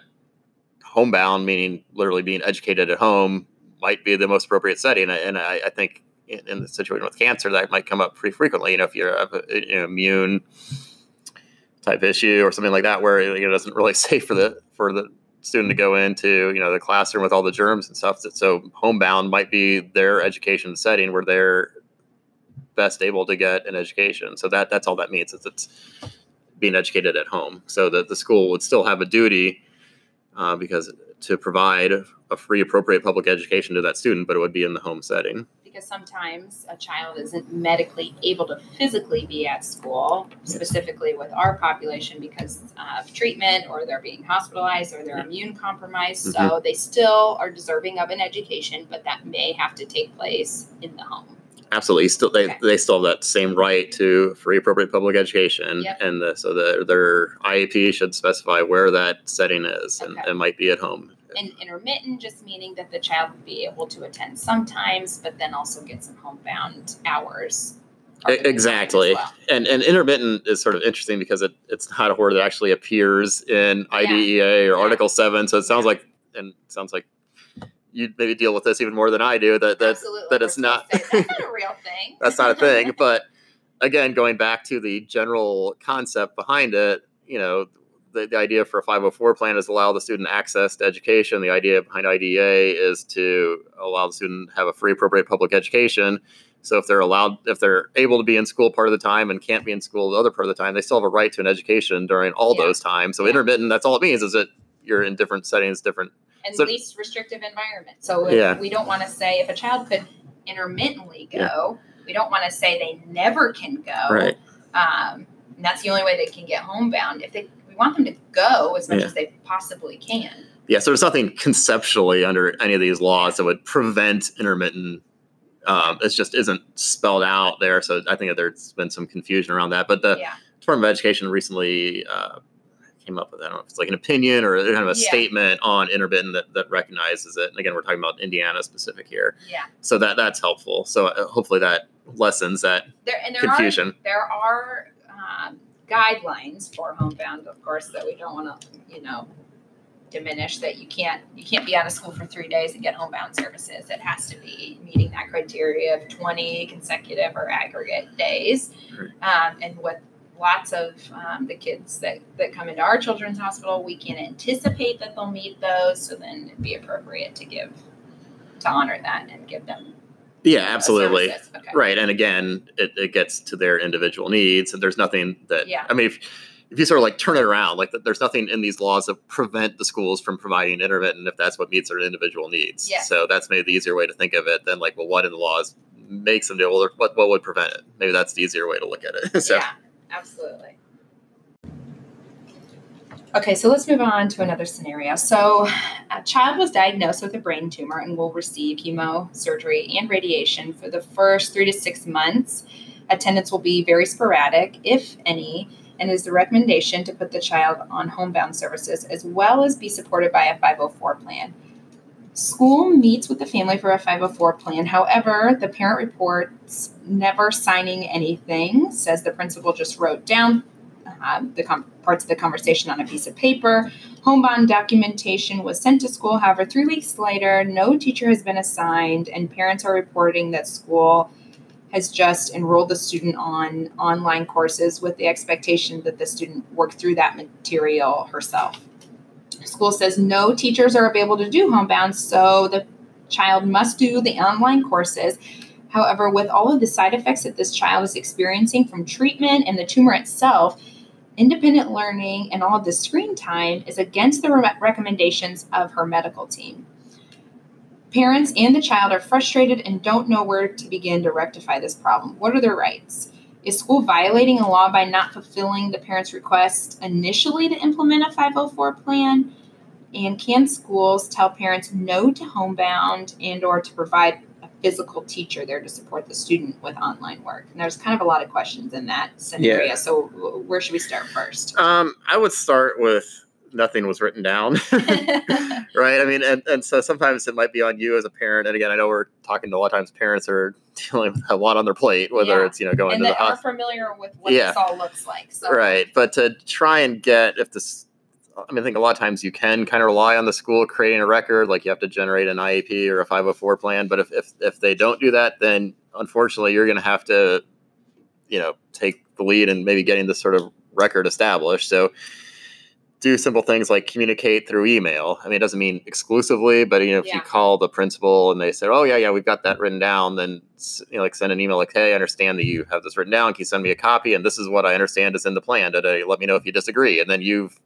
Speaker 2: homebound, meaning literally being educated at home, might be the most appropriate setting. And I, I think in, in the situation with cancer, that might come up pretty frequently. You know, if you're have a, you know, immune type issue or something like that, where you know, it isn't really safe for the for the student to go into you know the classroom with all the germs and stuff. So homebound might be their education setting where they're best able to get an education. So that that's all that means is it's being educated at home. So that the school would still have a duty uh, because to provide a free, appropriate public education to that student, but it would be in the home setting.
Speaker 1: Because sometimes a child isn't medically able to physically be at school, specifically with our population because of treatment or they're being hospitalized or they're
Speaker 2: Yeah.
Speaker 1: immune compromised.
Speaker 2: Mm-hmm.
Speaker 1: So they still are deserving of an education, but that may have to take place in the home.
Speaker 2: Absolutely, still they,
Speaker 1: Okay.
Speaker 2: they still have that same right to free, appropriate public education,
Speaker 1: Yep.
Speaker 2: and the, so the, their IEP should specify where that setting is, and it might be at home.
Speaker 1: And intermittent just meaning that the child would be able to attend sometimes, but then also get some homebound hours.
Speaker 2: Exactly.
Speaker 1: well.
Speaker 2: And and intermittent is sort of interesting because it, it's not a word that actually appears in
Speaker 1: Yeah.
Speaker 2: IDEA or
Speaker 1: Yeah.
Speaker 2: Article Seven. So it sounds
Speaker 1: Yeah.
Speaker 2: like and sounds like you maybe deal with this even more than I do. That that
Speaker 1: Absolutely.
Speaker 2: that it's not
Speaker 1: That's not a real thing.
Speaker 2: that's not a thing. But again, going back to the general concept behind it, you know, the, the idea for a 504 plan is allow the student access to education. The idea behind IDEA is to allow the student have a free, appropriate public education. So if they're allowed, if they're able to be in school part of the time and can't be in school the other part of the time, they still have a right to an education during all
Speaker 1: Yeah.
Speaker 2: those times. So
Speaker 1: Yeah.
Speaker 2: intermittent, that's all it means is that you're in different settings, different.
Speaker 1: and
Speaker 2: So-
Speaker 1: least restrictive environment. So
Speaker 2: Yeah.
Speaker 1: we don't want to say if a child could intermittently go, we don't want to say they never can go.
Speaker 2: Right.
Speaker 1: Um, and that's the only way they can get homebound. If they, want them to go as much
Speaker 2: Yeah.
Speaker 1: as they possibly can.
Speaker 2: Yeah, so there's nothing conceptually under any of these laws that would prevent intermittent. Um, it just isn't spelled out there, so I think that there's been some confusion around that. But the
Speaker 1: yeah.
Speaker 2: Department of Education recently uh, came up with I don't know if it's like an opinion or kind of a
Speaker 1: Yeah.
Speaker 2: statement on intermittent that, that recognizes it. And again, we're talking about Indiana specific here,
Speaker 1: Yeah.
Speaker 2: so that that's helpful. So uh, hopefully that lessens that
Speaker 1: There there
Speaker 2: confusion.
Speaker 1: are there are um, guidelines for homebound, of course, that we don't want to you know diminish that you can't you can't be out of school for three days and get homebound services. It has to be meeting that criteria of twenty consecutive or aggregate days. Um, and what lots of um, the kids that, that come into our children's hospital, we can anticipate that they'll meet those. So then it'd be appropriate to give, to honor that and give them.
Speaker 2: Yeah, absolutely.
Speaker 1: Okay.
Speaker 2: Right. And again, it, it gets to their individual needs. And there's nothing that,
Speaker 1: Yeah.
Speaker 2: I mean, if, if you sort of like turn it around, like there's nothing in these laws that prevent the schools from providing intermittent if that's what meets their individual needs.
Speaker 1: Yes.
Speaker 2: So that's maybe the easier way to think of it than like, well, what in the laws makes them do it? Well, what, what would prevent it? Maybe that's the easier way to look at it. so,
Speaker 1: Yeah, absolutely. Okay, so let's move on to another scenario. So, a child was diagnosed with a brain tumor and will receive chemo, surgery, and radiation for the first three to six months. Attendance will be very sporadic, if any, and is the recommendation to put the child on homebound services as well as be supported by a 504 plan. School meets with the family for a 504 plan. However, the parent reports never signing anything, says the principal just wrote down uh, the com- parts of the conversation on a piece of paper. Homebound documentation was sent to school. However, three weeks later, no teacher has been assigned, and parents are reporting that school has just enrolled the student on online courses with the expectation that the student work through that material herself. School says no teachers are available to do homebound, so the child must do the online courses. However, with all of the side effects that this child is experiencing from treatment and the tumor itself, independent learning and all of the screen time is against the re- recommendations of her medical team. Parents and the child are frustrated and don't know where to begin to rectify this problem. What are their rights? Is school violating a law by not fulfilling the parent's request initially to implement a 504 plan? And can schools tell parents no to homebound and or to provide physical teacher there to support the student with online work? And there's kind of a lot of questions in that scenario.
Speaker 2: Yeah.
Speaker 1: So where should we start first?
Speaker 2: um, I would start with nothing was written down. right i mean and, and so sometimes it might be on you as a parent and again i know we're talking to a lot of times parents are dealing with a lot on their plate whether
Speaker 1: Yeah.
Speaker 2: it's you know going
Speaker 1: and
Speaker 2: to the hospital
Speaker 1: familiar with what
Speaker 2: Yeah.
Speaker 1: this all looks like. So
Speaker 2: right but to try and get if this i mean i think a lot of times you can kind of rely on the school creating a record like you have to generate an iep or a 504 plan but if if, if they don't do that then unfortunately you're going to have to you know take the lead in maybe getting this sort of record established so do simple things like communicate through email. I mean, it doesn't mean exclusively, but you know, if
Speaker 1: Yeah.
Speaker 2: you call the principal and they say, "Oh yeah, yeah, we've got that written down," then you know, like send an email like, "Hey, I understand that you have this written down. Can you send me a copy? And this is what I understand is in the plan. Let me know if you disagree." And then you've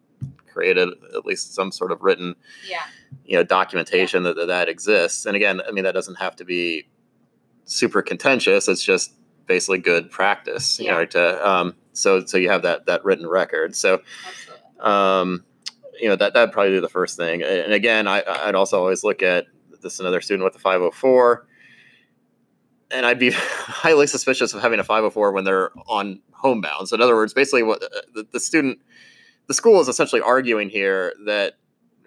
Speaker 2: created at least some sort of written,
Speaker 1: yeah,
Speaker 2: you know, documentation that, that that exists. And again, I mean, that doesn't have to be super contentious. It's just basically good practice, you
Speaker 1: Yeah.
Speaker 2: know, to um, so so you have that that written record. So
Speaker 1: absolutely.
Speaker 2: um, you know that that'd probably be the first thing. And again, I, I'd also always look at this another student with a 504, and I'd be highly suspicious of having a 504 when they're on homebound. So in other words, basically, what uh, the, the student, the school is essentially arguing here that,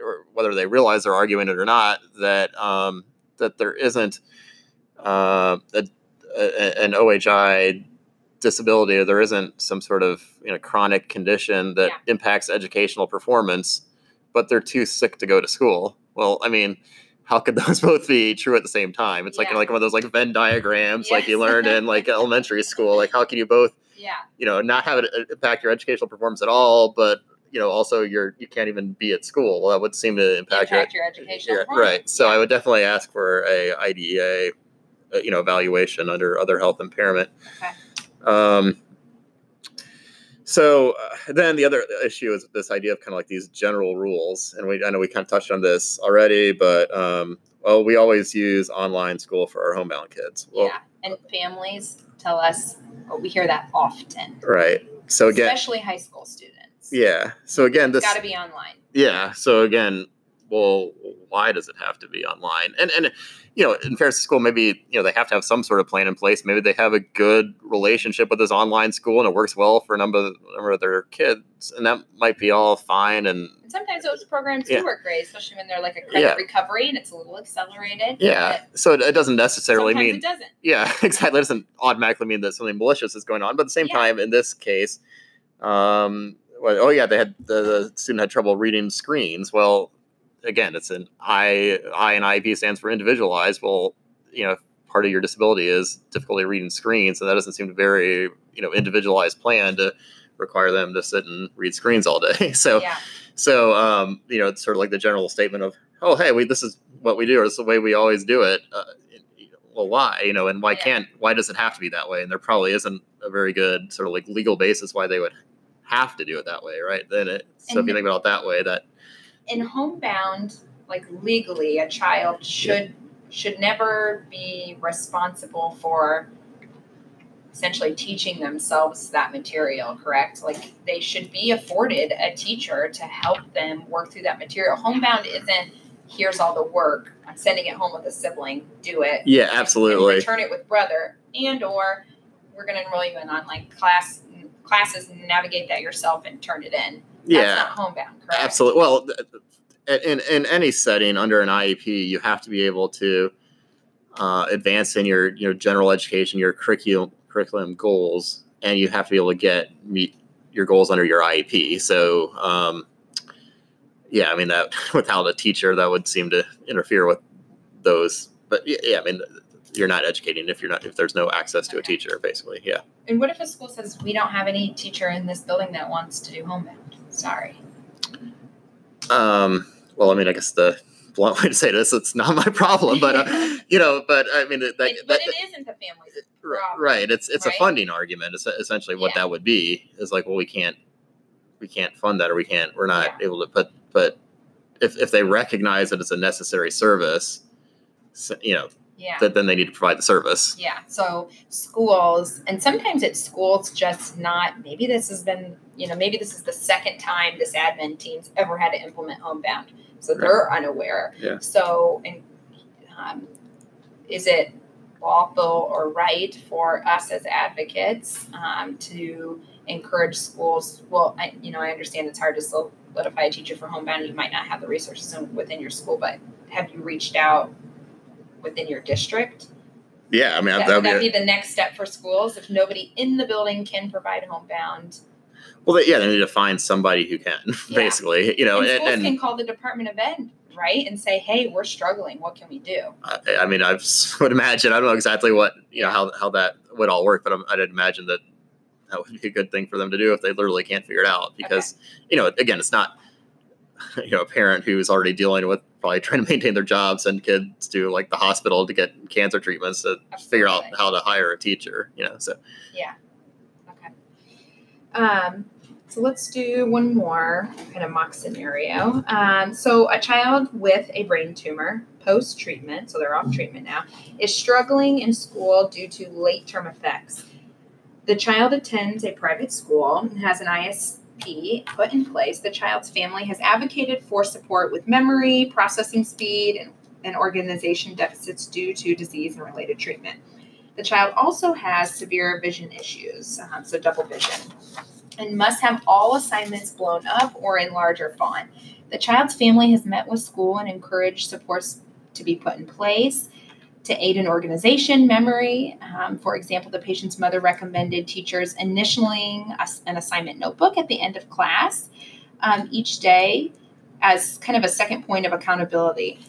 Speaker 2: or whether they realize they're arguing it or not, that um, that there isn't uh, a, a, an OHI disability or there isn't some sort of you know chronic condition that
Speaker 1: Yeah.
Speaker 2: impacts educational performance but they're too sick to go to school well i mean how could those both be true at the same time it's like
Speaker 1: Yeah.
Speaker 2: like one of those like venn diagrams like you
Speaker 1: Yes.
Speaker 2: learned in like elementary school like how can you both
Speaker 1: Yeah,
Speaker 2: you know not have it uh, impact your educational performance at all but you know also you're you can't even be at school well that would seem to impact,
Speaker 1: impact
Speaker 2: your
Speaker 1: your educational performance.
Speaker 2: right so
Speaker 1: Yeah.
Speaker 2: i would definitely ask for a IDEA uh, you know evaluation under other health impairment
Speaker 1: Okay.
Speaker 2: um, so uh, then the other issue is this idea of kind of like these general rules, and we I know we kind of touched on this already, but um, well, we always use online school for our homebound kids. Well,
Speaker 1: yeah, and families tell us we hear that often,
Speaker 2: right. So again,
Speaker 1: especially high school students.
Speaker 2: yeah. So again,
Speaker 1: it's
Speaker 2: this
Speaker 1: got to be online.
Speaker 2: yeah. So again, well, why does it have to be online? And and you know, in to school, maybe you know they have to have some sort of plan in place. Maybe they have a good relationship with this online school, and it works well for a number of, number of their kids, and that might be all fine. And
Speaker 1: And sometimes those programs
Speaker 2: Yeah.
Speaker 1: do work great, especially when they're like a credit
Speaker 2: Yeah.
Speaker 1: recovery and it's a little accelerated.
Speaker 2: yeah, so it, it doesn't necessarily mean
Speaker 1: it doesn't.
Speaker 2: yeah, exactly. It doesn't automatically mean that something malicious is going on, but at the same
Speaker 1: Yeah.
Speaker 2: time, in this case, um, well, oh yeah, they had the, the student had trouble reading screens. Well, again, it's an I I and IEP stands for individualized. Well, you know, part of your disability is difficulty reading screens, and that doesn't seem to very you know individualized plan to require them to sit and read screens all day. so
Speaker 1: yeah.
Speaker 2: So um, you know, it's sort of like the general statement of, oh hey, we this is what we do, or is the way we always do it. Uh, well, why? You know, and why
Speaker 1: Yeah.
Speaker 2: can't why does it have to be that way? And there probably isn't a very good sort of like legal basis why they would have to do it that way, right? Then it so if you think about it that way, that
Speaker 1: in homebound, like legally, a child should should never be responsible for essentially teaching themselves that material, correct? Like they should be afforded a teacher to help them work through that material. Homebound isn't here's all the work. I'm sending it home with a sibling. Do it.
Speaker 2: yeah, absolutely.
Speaker 1: Return it with brother, and or we're going to enroll you in online class classes and navigate that yourself and turn it in.
Speaker 2: yeah,
Speaker 1: That's not homebound, correct?
Speaker 2: Absolutely. Well, th- in in any setting under an IEP, you have to be able to uh, advance in your your general education, your curriculum curriculum goals, and you have to be able to get meet your goals under your IEP. So, um, yeah, I mean that without a teacher, that would seem to interfere with those. But yeah, I mean, you're not educating if you're not if there's no access to a teacher, basically. Yeah.
Speaker 1: And what if a school says we don't have any teacher in this building that wants to do homebound? Sorry.
Speaker 2: Um, well, I mean, I guess the blunt way to say this, it's not my problem, but uh, you know, but I mean, that, that,
Speaker 1: but it isn't the family's
Speaker 2: Right, right. It's it's
Speaker 1: right?
Speaker 2: a funding argument. It's essentially what
Speaker 1: Yeah.
Speaker 2: that would be. Is like, well, we can't we can't fund that, or we can't. We're not
Speaker 1: Yeah.
Speaker 2: able to put. But if if they recognize that it's a necessary service, you know,
Speaker 1: Yeah.
Speaker 2: that then they need to provide the service.
Speaker 1: Yeah. So schools, and sometimes it's schools just not, maybe this has been, you know, maybe this is the second time this admin team's ever had to implement homebound. So they're unaware.
Speaker 2: Yeah.
Speaker 1: So, and um, is it lawful or right for us as advocates um, to encourage schools? Well, I, you know, I understand it's hard to solidify a teacher for homebound. You might not have the resources within your school, but have you reached out within your district?
Speaker 2: Yeah, I mean,
Speaker 1: That,
Speaker 2: that
Speaker 1: would
Speaker 2: would
Speaker 1: that
Speaker 2: be,
Speaker 1: be the next step for schools if nobody in the building can provide homebound?
Speaker 2: well, they, yeah, they need to find somebody who can,
Speaker 1: Yeah.
Speaker 2: basically, you know,
Speaker 1: and
Speaker 2: and,
Speaker 1: schools
Speaker 2: and
Speaker 1: can call the Department of Ed, right, and say, "Hey, we're struggling. What can we do?"
Speaker 2: I, I mean, I would imagine. I don't know exactly what you know how how that would all work, but I'm, I'd imagine that that would be a good thing for them to do if they literally can't figure it out. Because you know, again, it's not you know a parent who's already dealing with probably trying to maintain their jobs and kids to like the hospital to get cancer treatments to figure out how to hire a teacher. You know, so yeah
Speaker 1: Okay. Um, so let's do one more kind of mock scenario. Um, so a child with a brain tumor post treatment, so they're off treatment now, is struggling in school due to late term effects. The child attends a private school and has an ISP put in place. The child's family has advocated for support with memory, processing speed, and, and organization deficits due to disease and related treatment. The child also has severe vision issues, um, so double vision, and must have all assignments blown up or in larger font. The child's family has met with school and encouraged supports to be put in place to aid in organization, memory. Um, for example, the patient's mother recommended teachers initialing an assignment notebook at the end of class um, each day as kind of a second point of accountability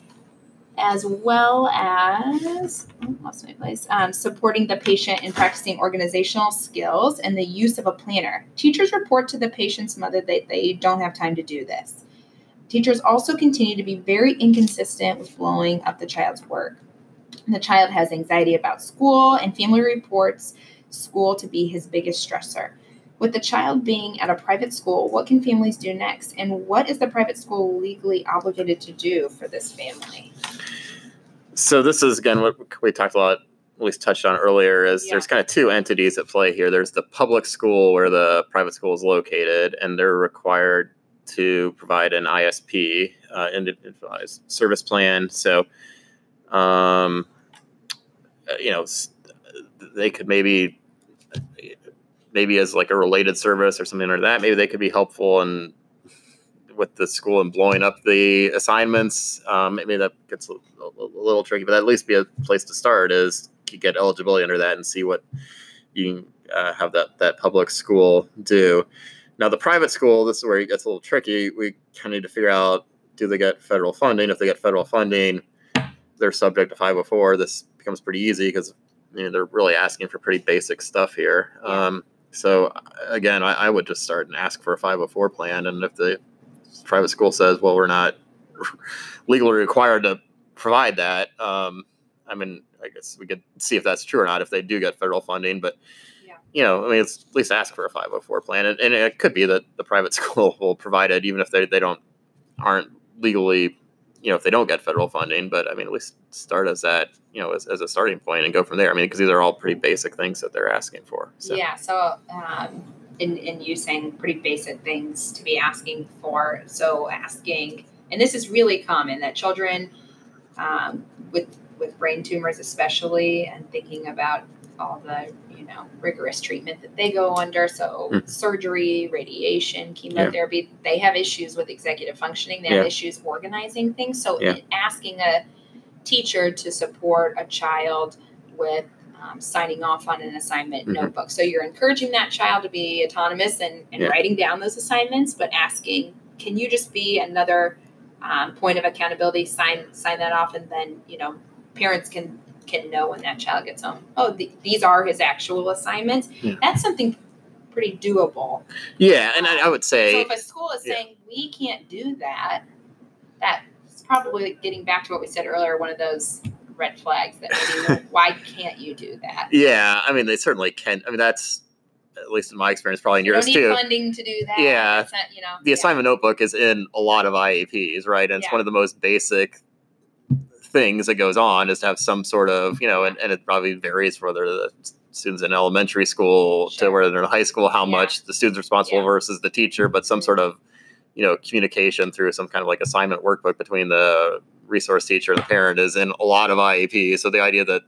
Speaker 1: as well as oh, lost my place um, supporting the patient in practicing organizational skills and the use of a planner teachers report to the patient's mother that they don't have time to do this teachers also continue to be very inconsistent with blowing up the child's work the child has anxiety about school and family reports school to be his biggest stressor with the child being at a private school, what can families do next? And what is the private school legally obligated to do for this family?
Speaker 2: So this is again what we talked a lot at least touched on earlier is
Speaker 1: Yeah.
Speaker 2: there's kind of two entities at play here there's the public school where the private school is located and they're required to provide an isp uh, individualized service plan so um, uh, you know they could maybe maybe as like a related service or something like that maybe they could be helpful and with the school and blowing up the assignments. Um, maybe that gets a, a, a little tricky, but at least be a place to start is to get eligibility under that and see what you can uh, have that that public school do. Now the private school, this is where it gets a little tricky. We kind of need to figure out do they get federal funding? If they get federal funding, they're subject to 504. This becomes pretty easy because you know, they're really asking for pretty basic stuff here. Um, So again, I, I would just start and ask for a 504 plan, and if the private school says, "Well, we're not legally required to provide that," um, I mean, I guess we could see if that's true or not if they do get federal funding. But
Speaker 1: Yeah.
Speaker 2: you know, I mean, it's at least ask for a 504 plan, and, and it could be that the private school will provide it, even if they, they don't aren't legally, you know, if they don't get federal funding. But I mean, at least start as that, you know, as, as a starting point and go from there. I mean, because these are all pretty basic things that they're asking for. So.
Speaker 1: Yeah. So, um, in in you saying pretty basic things to be asking for. So asking, and this is really common that children um, with with brain tumors, especially, and thinking about all the you know rigorous treatment that they go under. So
Speaker 2: Mhm.
Speaker 1: surgery, radiation, chemotherapy. They have issues with executive functioning. They have
Speaker 2: Yeah.
Speaker 1: issues organizing things. So
Speaker 2: Yeah.
Speaker 1: asking a teacher to support a child with um, signing off on an assignment
Speaker 2: Mhm.
Speaker 1: notebook. So you're encouraging that child to be autonomous and, and
Speaker 2: Yeah.
Speaker 1: writing down those assignments, but asking, can you just be another um, point of accountability? Sign sign that off, and then you know parents can can know when that child gets home. Oh, th- these are his actual assignments.
Speaker 2: Yeah.
Speaker 1: That's something pretty doable.
Speaker 2: Yeah, and I, I would say,
Speaker 1: So if a school is
Speaker 2: yeah.
Speaker 1: saying we can't do that, that's probably getting back to what we said earlier. One of those red flags that maybe why can't you do that?
Speaker 2: yeah, I mean, they certainly can. I mean, that's at least in my experience, probably in yours
Speaker 1: need
Speaker 2: too.
Speaker 1: funding to do that.
Speaker 2: Yeah.
Speaker 1: Not, you know,
Speaker 2: the
Speaker 1: yeah.
Speaker 2: assignment notebook is in a lot of IEPs, right? And it's
Speaker 1: Yeah.
Speaker 2: one of the most basic things that goes on is to have some sort of, you know, and, and it probably varies whether the students in elementary school
Speaker 1: Sure.
Speaker 2: to where they're in high school, how
Speaker 1: Yeah.
Speaker 2: much the student's responsible versus the teacher, but some
Speaker 1: Mhm.
Speaker 2: sort of, you know, communication through some kind of like assignment workbook between the resource teacher the parent is in a lot of IEP. So the idea that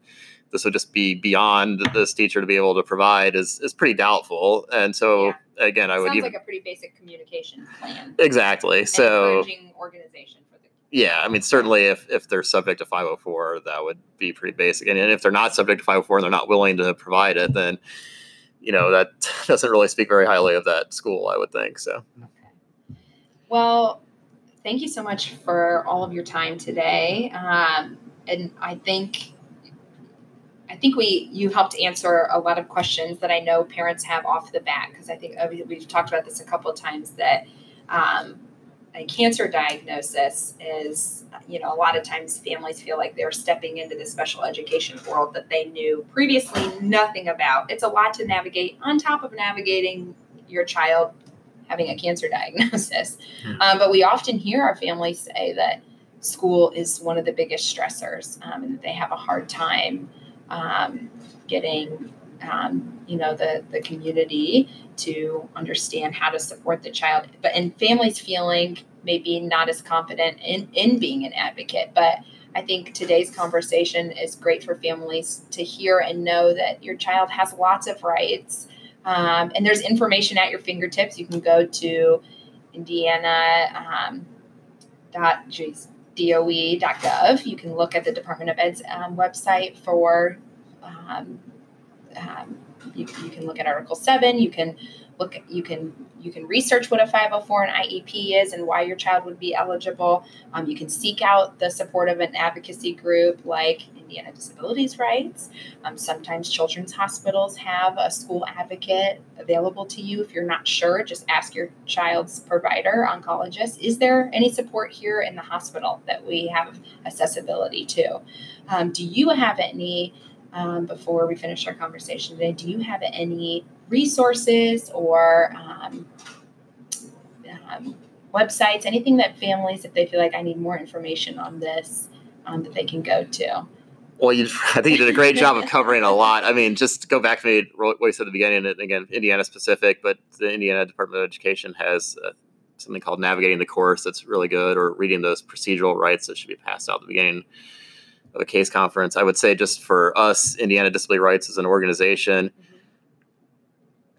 Speaker 2: this would just be beyond this teacher to be able to provide is is pretty doubtful. And so
Speaker 1: Yeah.
Speaker 2: again, I would
Speaker 1: Sounds
Speaker 2: even
Speaker 1: like a pretty basic communication plan.
Speaker 2: exactly.
Speaker 1: and
Speaker 2: So
Speaker 1: organization for the
Speaker 2: yeah, I mean, certainly if, if they're subject to 504, that would be pretty basic. And if they're not subject to 504 and they're not willing to provide it, then, you know, that doesn't really speak very highly of that school, I would think. So,
Speaker 1: Well, thank you so much for all of your time today. Um, and I think I think we you helped answer a lot of questions that I know parents have off the bat because I think uh, we- we've talked about this a couple of times that um, a cancer diagnosis is you know a lot of times families feel like they're stepping into the special education world that they knew previously nothing about. It's a lot to navigate on top of navigating your child having a cancer diagnosis.
Speaker 2: Hmm.
Speaker 1: Um, but we often hear our families say that school is one of the biggest stressors um, and that they have a hard time um, getting um, you know the the community to understand how to support the child but and families feeling maybe not as confident in in being an advocate but I think today's conversation is great for families to hear and know that your child has lots of rights um, and there's information at your fingertips. You can go to Indiana um. You can look at the Department of Ed's um, website for. Um, um, you, you can look at Article Seven. You can look. You can you can research what a 504 and IEP is and why your child would be eligible. Um, you can seek out the support of an advocacy group like Indiana Disabilities Rights. Um, sometimes children's hospitals have a school advocate available to you. If you're not sure, just ask your child's provider, oncologist, is there any support here in the hospital that we have accessibility to? Um, do you have any, um, before we finish our conversation today, do you have any resources or um, um, websites, anything that families, if they feel like I need more information on this, um, that they can go to?
Speaker 2: Well, you, I think you did a great job of covering a lot. I mean, just go back to me, what you said at the beginning, and again, Indiana specific, but the Indiana Department of Education has uh, something called Navigating the Course that's really good, or reading those procedural rights that should be passed out at the beginning of a case conference. I would say just for us, Indiana Disability Rights as an organization,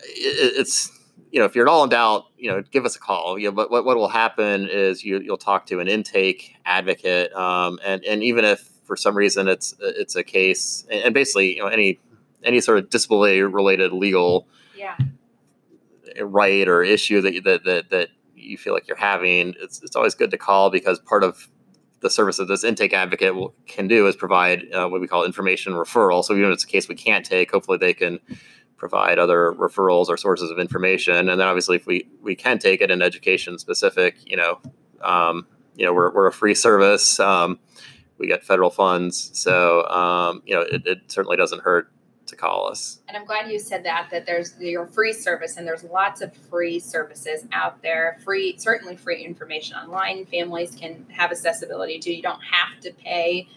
Speaker 2: it, it's you know if you're at all in doubt you know give us a call you know, but what, what will happen is you you'll talk to an intake advocate um, and and even if for some reason it's it's a case and, basically you know any any sort of disability related legal
Speaker 1: Yeah.
Speaker 2: right or issue that you- that that, that you feel like you're having it's, it's always good to call because part of the service that this intake advocate will, can do is provide uh, what we call information referral so even if it's a case we can't take hopefully they can provide other referrals or sources of information. And then obviously, if we we can take it in education specific, you know, um, you know, we're we're a free service. Um, we get federal funds, so um, you know, it, it certainly doesn't hurt to call us.
Speaker 1: And I'm glad you said that that there's your free service and there's lots of free services out there. Free certainly free information online. Families can have accessibility to. You don't have to pay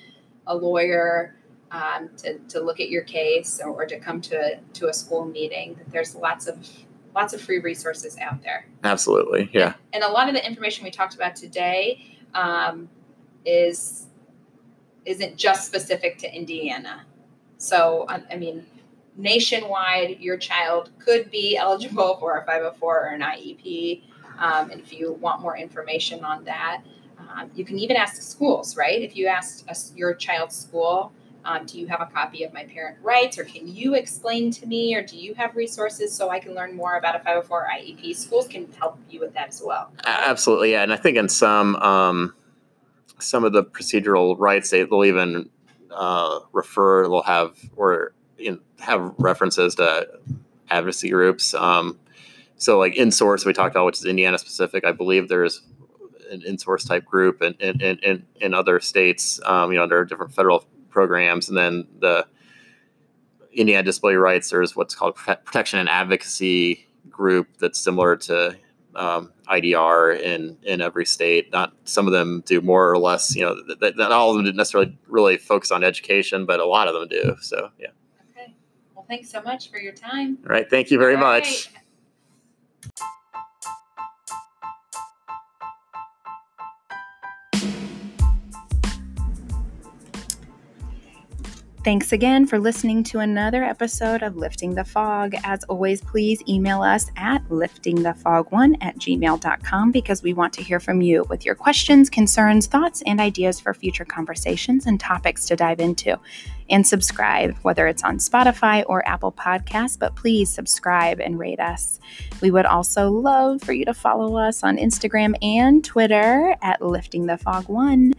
Speaker 1: a lawyer um, to, to look at your case or, or to come to a, to a school meeting. There's lots of lots of free resources out there.
Speaker 2: Absolutely, yeah.
Speaker 1: And, and a lot of the information we talked about today um, is isn't just specific to Indiana. So I, mean, nationwide, your child could be eligible for a 504 or an IEP. Um, and if you want more information on that, um, you can even ask schools, right? If you asked a, your child's school, um, do you have a copy of my parent rights, or can you explain to me, or do you have resources so I can learn more about a 504 IEP? Schools can help you with that as well.
Speaker 2: Absolutely, yeah. And I think in some um, some of the procedural rights, they, will even uh, refer, they'll have or you know, have references to advocacy groups. Um, so, like IN*SOURCE we talked about, which is Indiana specific. I believe there's an IN*SOURCE type group in in, in, in other states, um, you know, under different federal programs, and then the Indiana Disability Rights. There's what's called Protection and Advocacy group that's similar to um, IDR in in every state. Not some of them do more or less. You know, that, not all of them didn't necessarily really focus on education, but a lot of them do. So yeah.
Speaker 1: Okay. Well, thanks so much for your time.
Speaker 2: All right. Thank you very all much. Right.
Speaker 1: Thanks again for listening to another episode of Lifting the Fog. As always, please email us at liftingthefog1 at gmail.com because we want to hear from you with your questions, concerns, thoughts, and ideas for future conversations and topics to dive into. And subscribe, whether it's on Spotify or Apple Podcasts, but please subscribe and rate us. We would also love for you to follow us on Instagram and Twitter at Lifting the Fog One.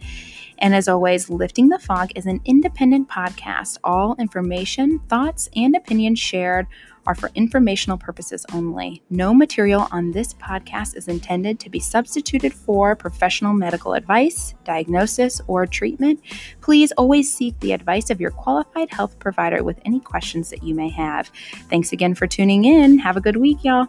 Speaker 1: And as always, Lifting the Fog is an independent podcast. All information, thoughts, and opinions shared are for informational purposes only. No material on this podcast is intended to be substituted for professional medical advice, diagnosis, or treatment. Please always seek the advice of your qualified health provider with any questions that you may have. Thanks again for tuning in. Have a good week, y'all.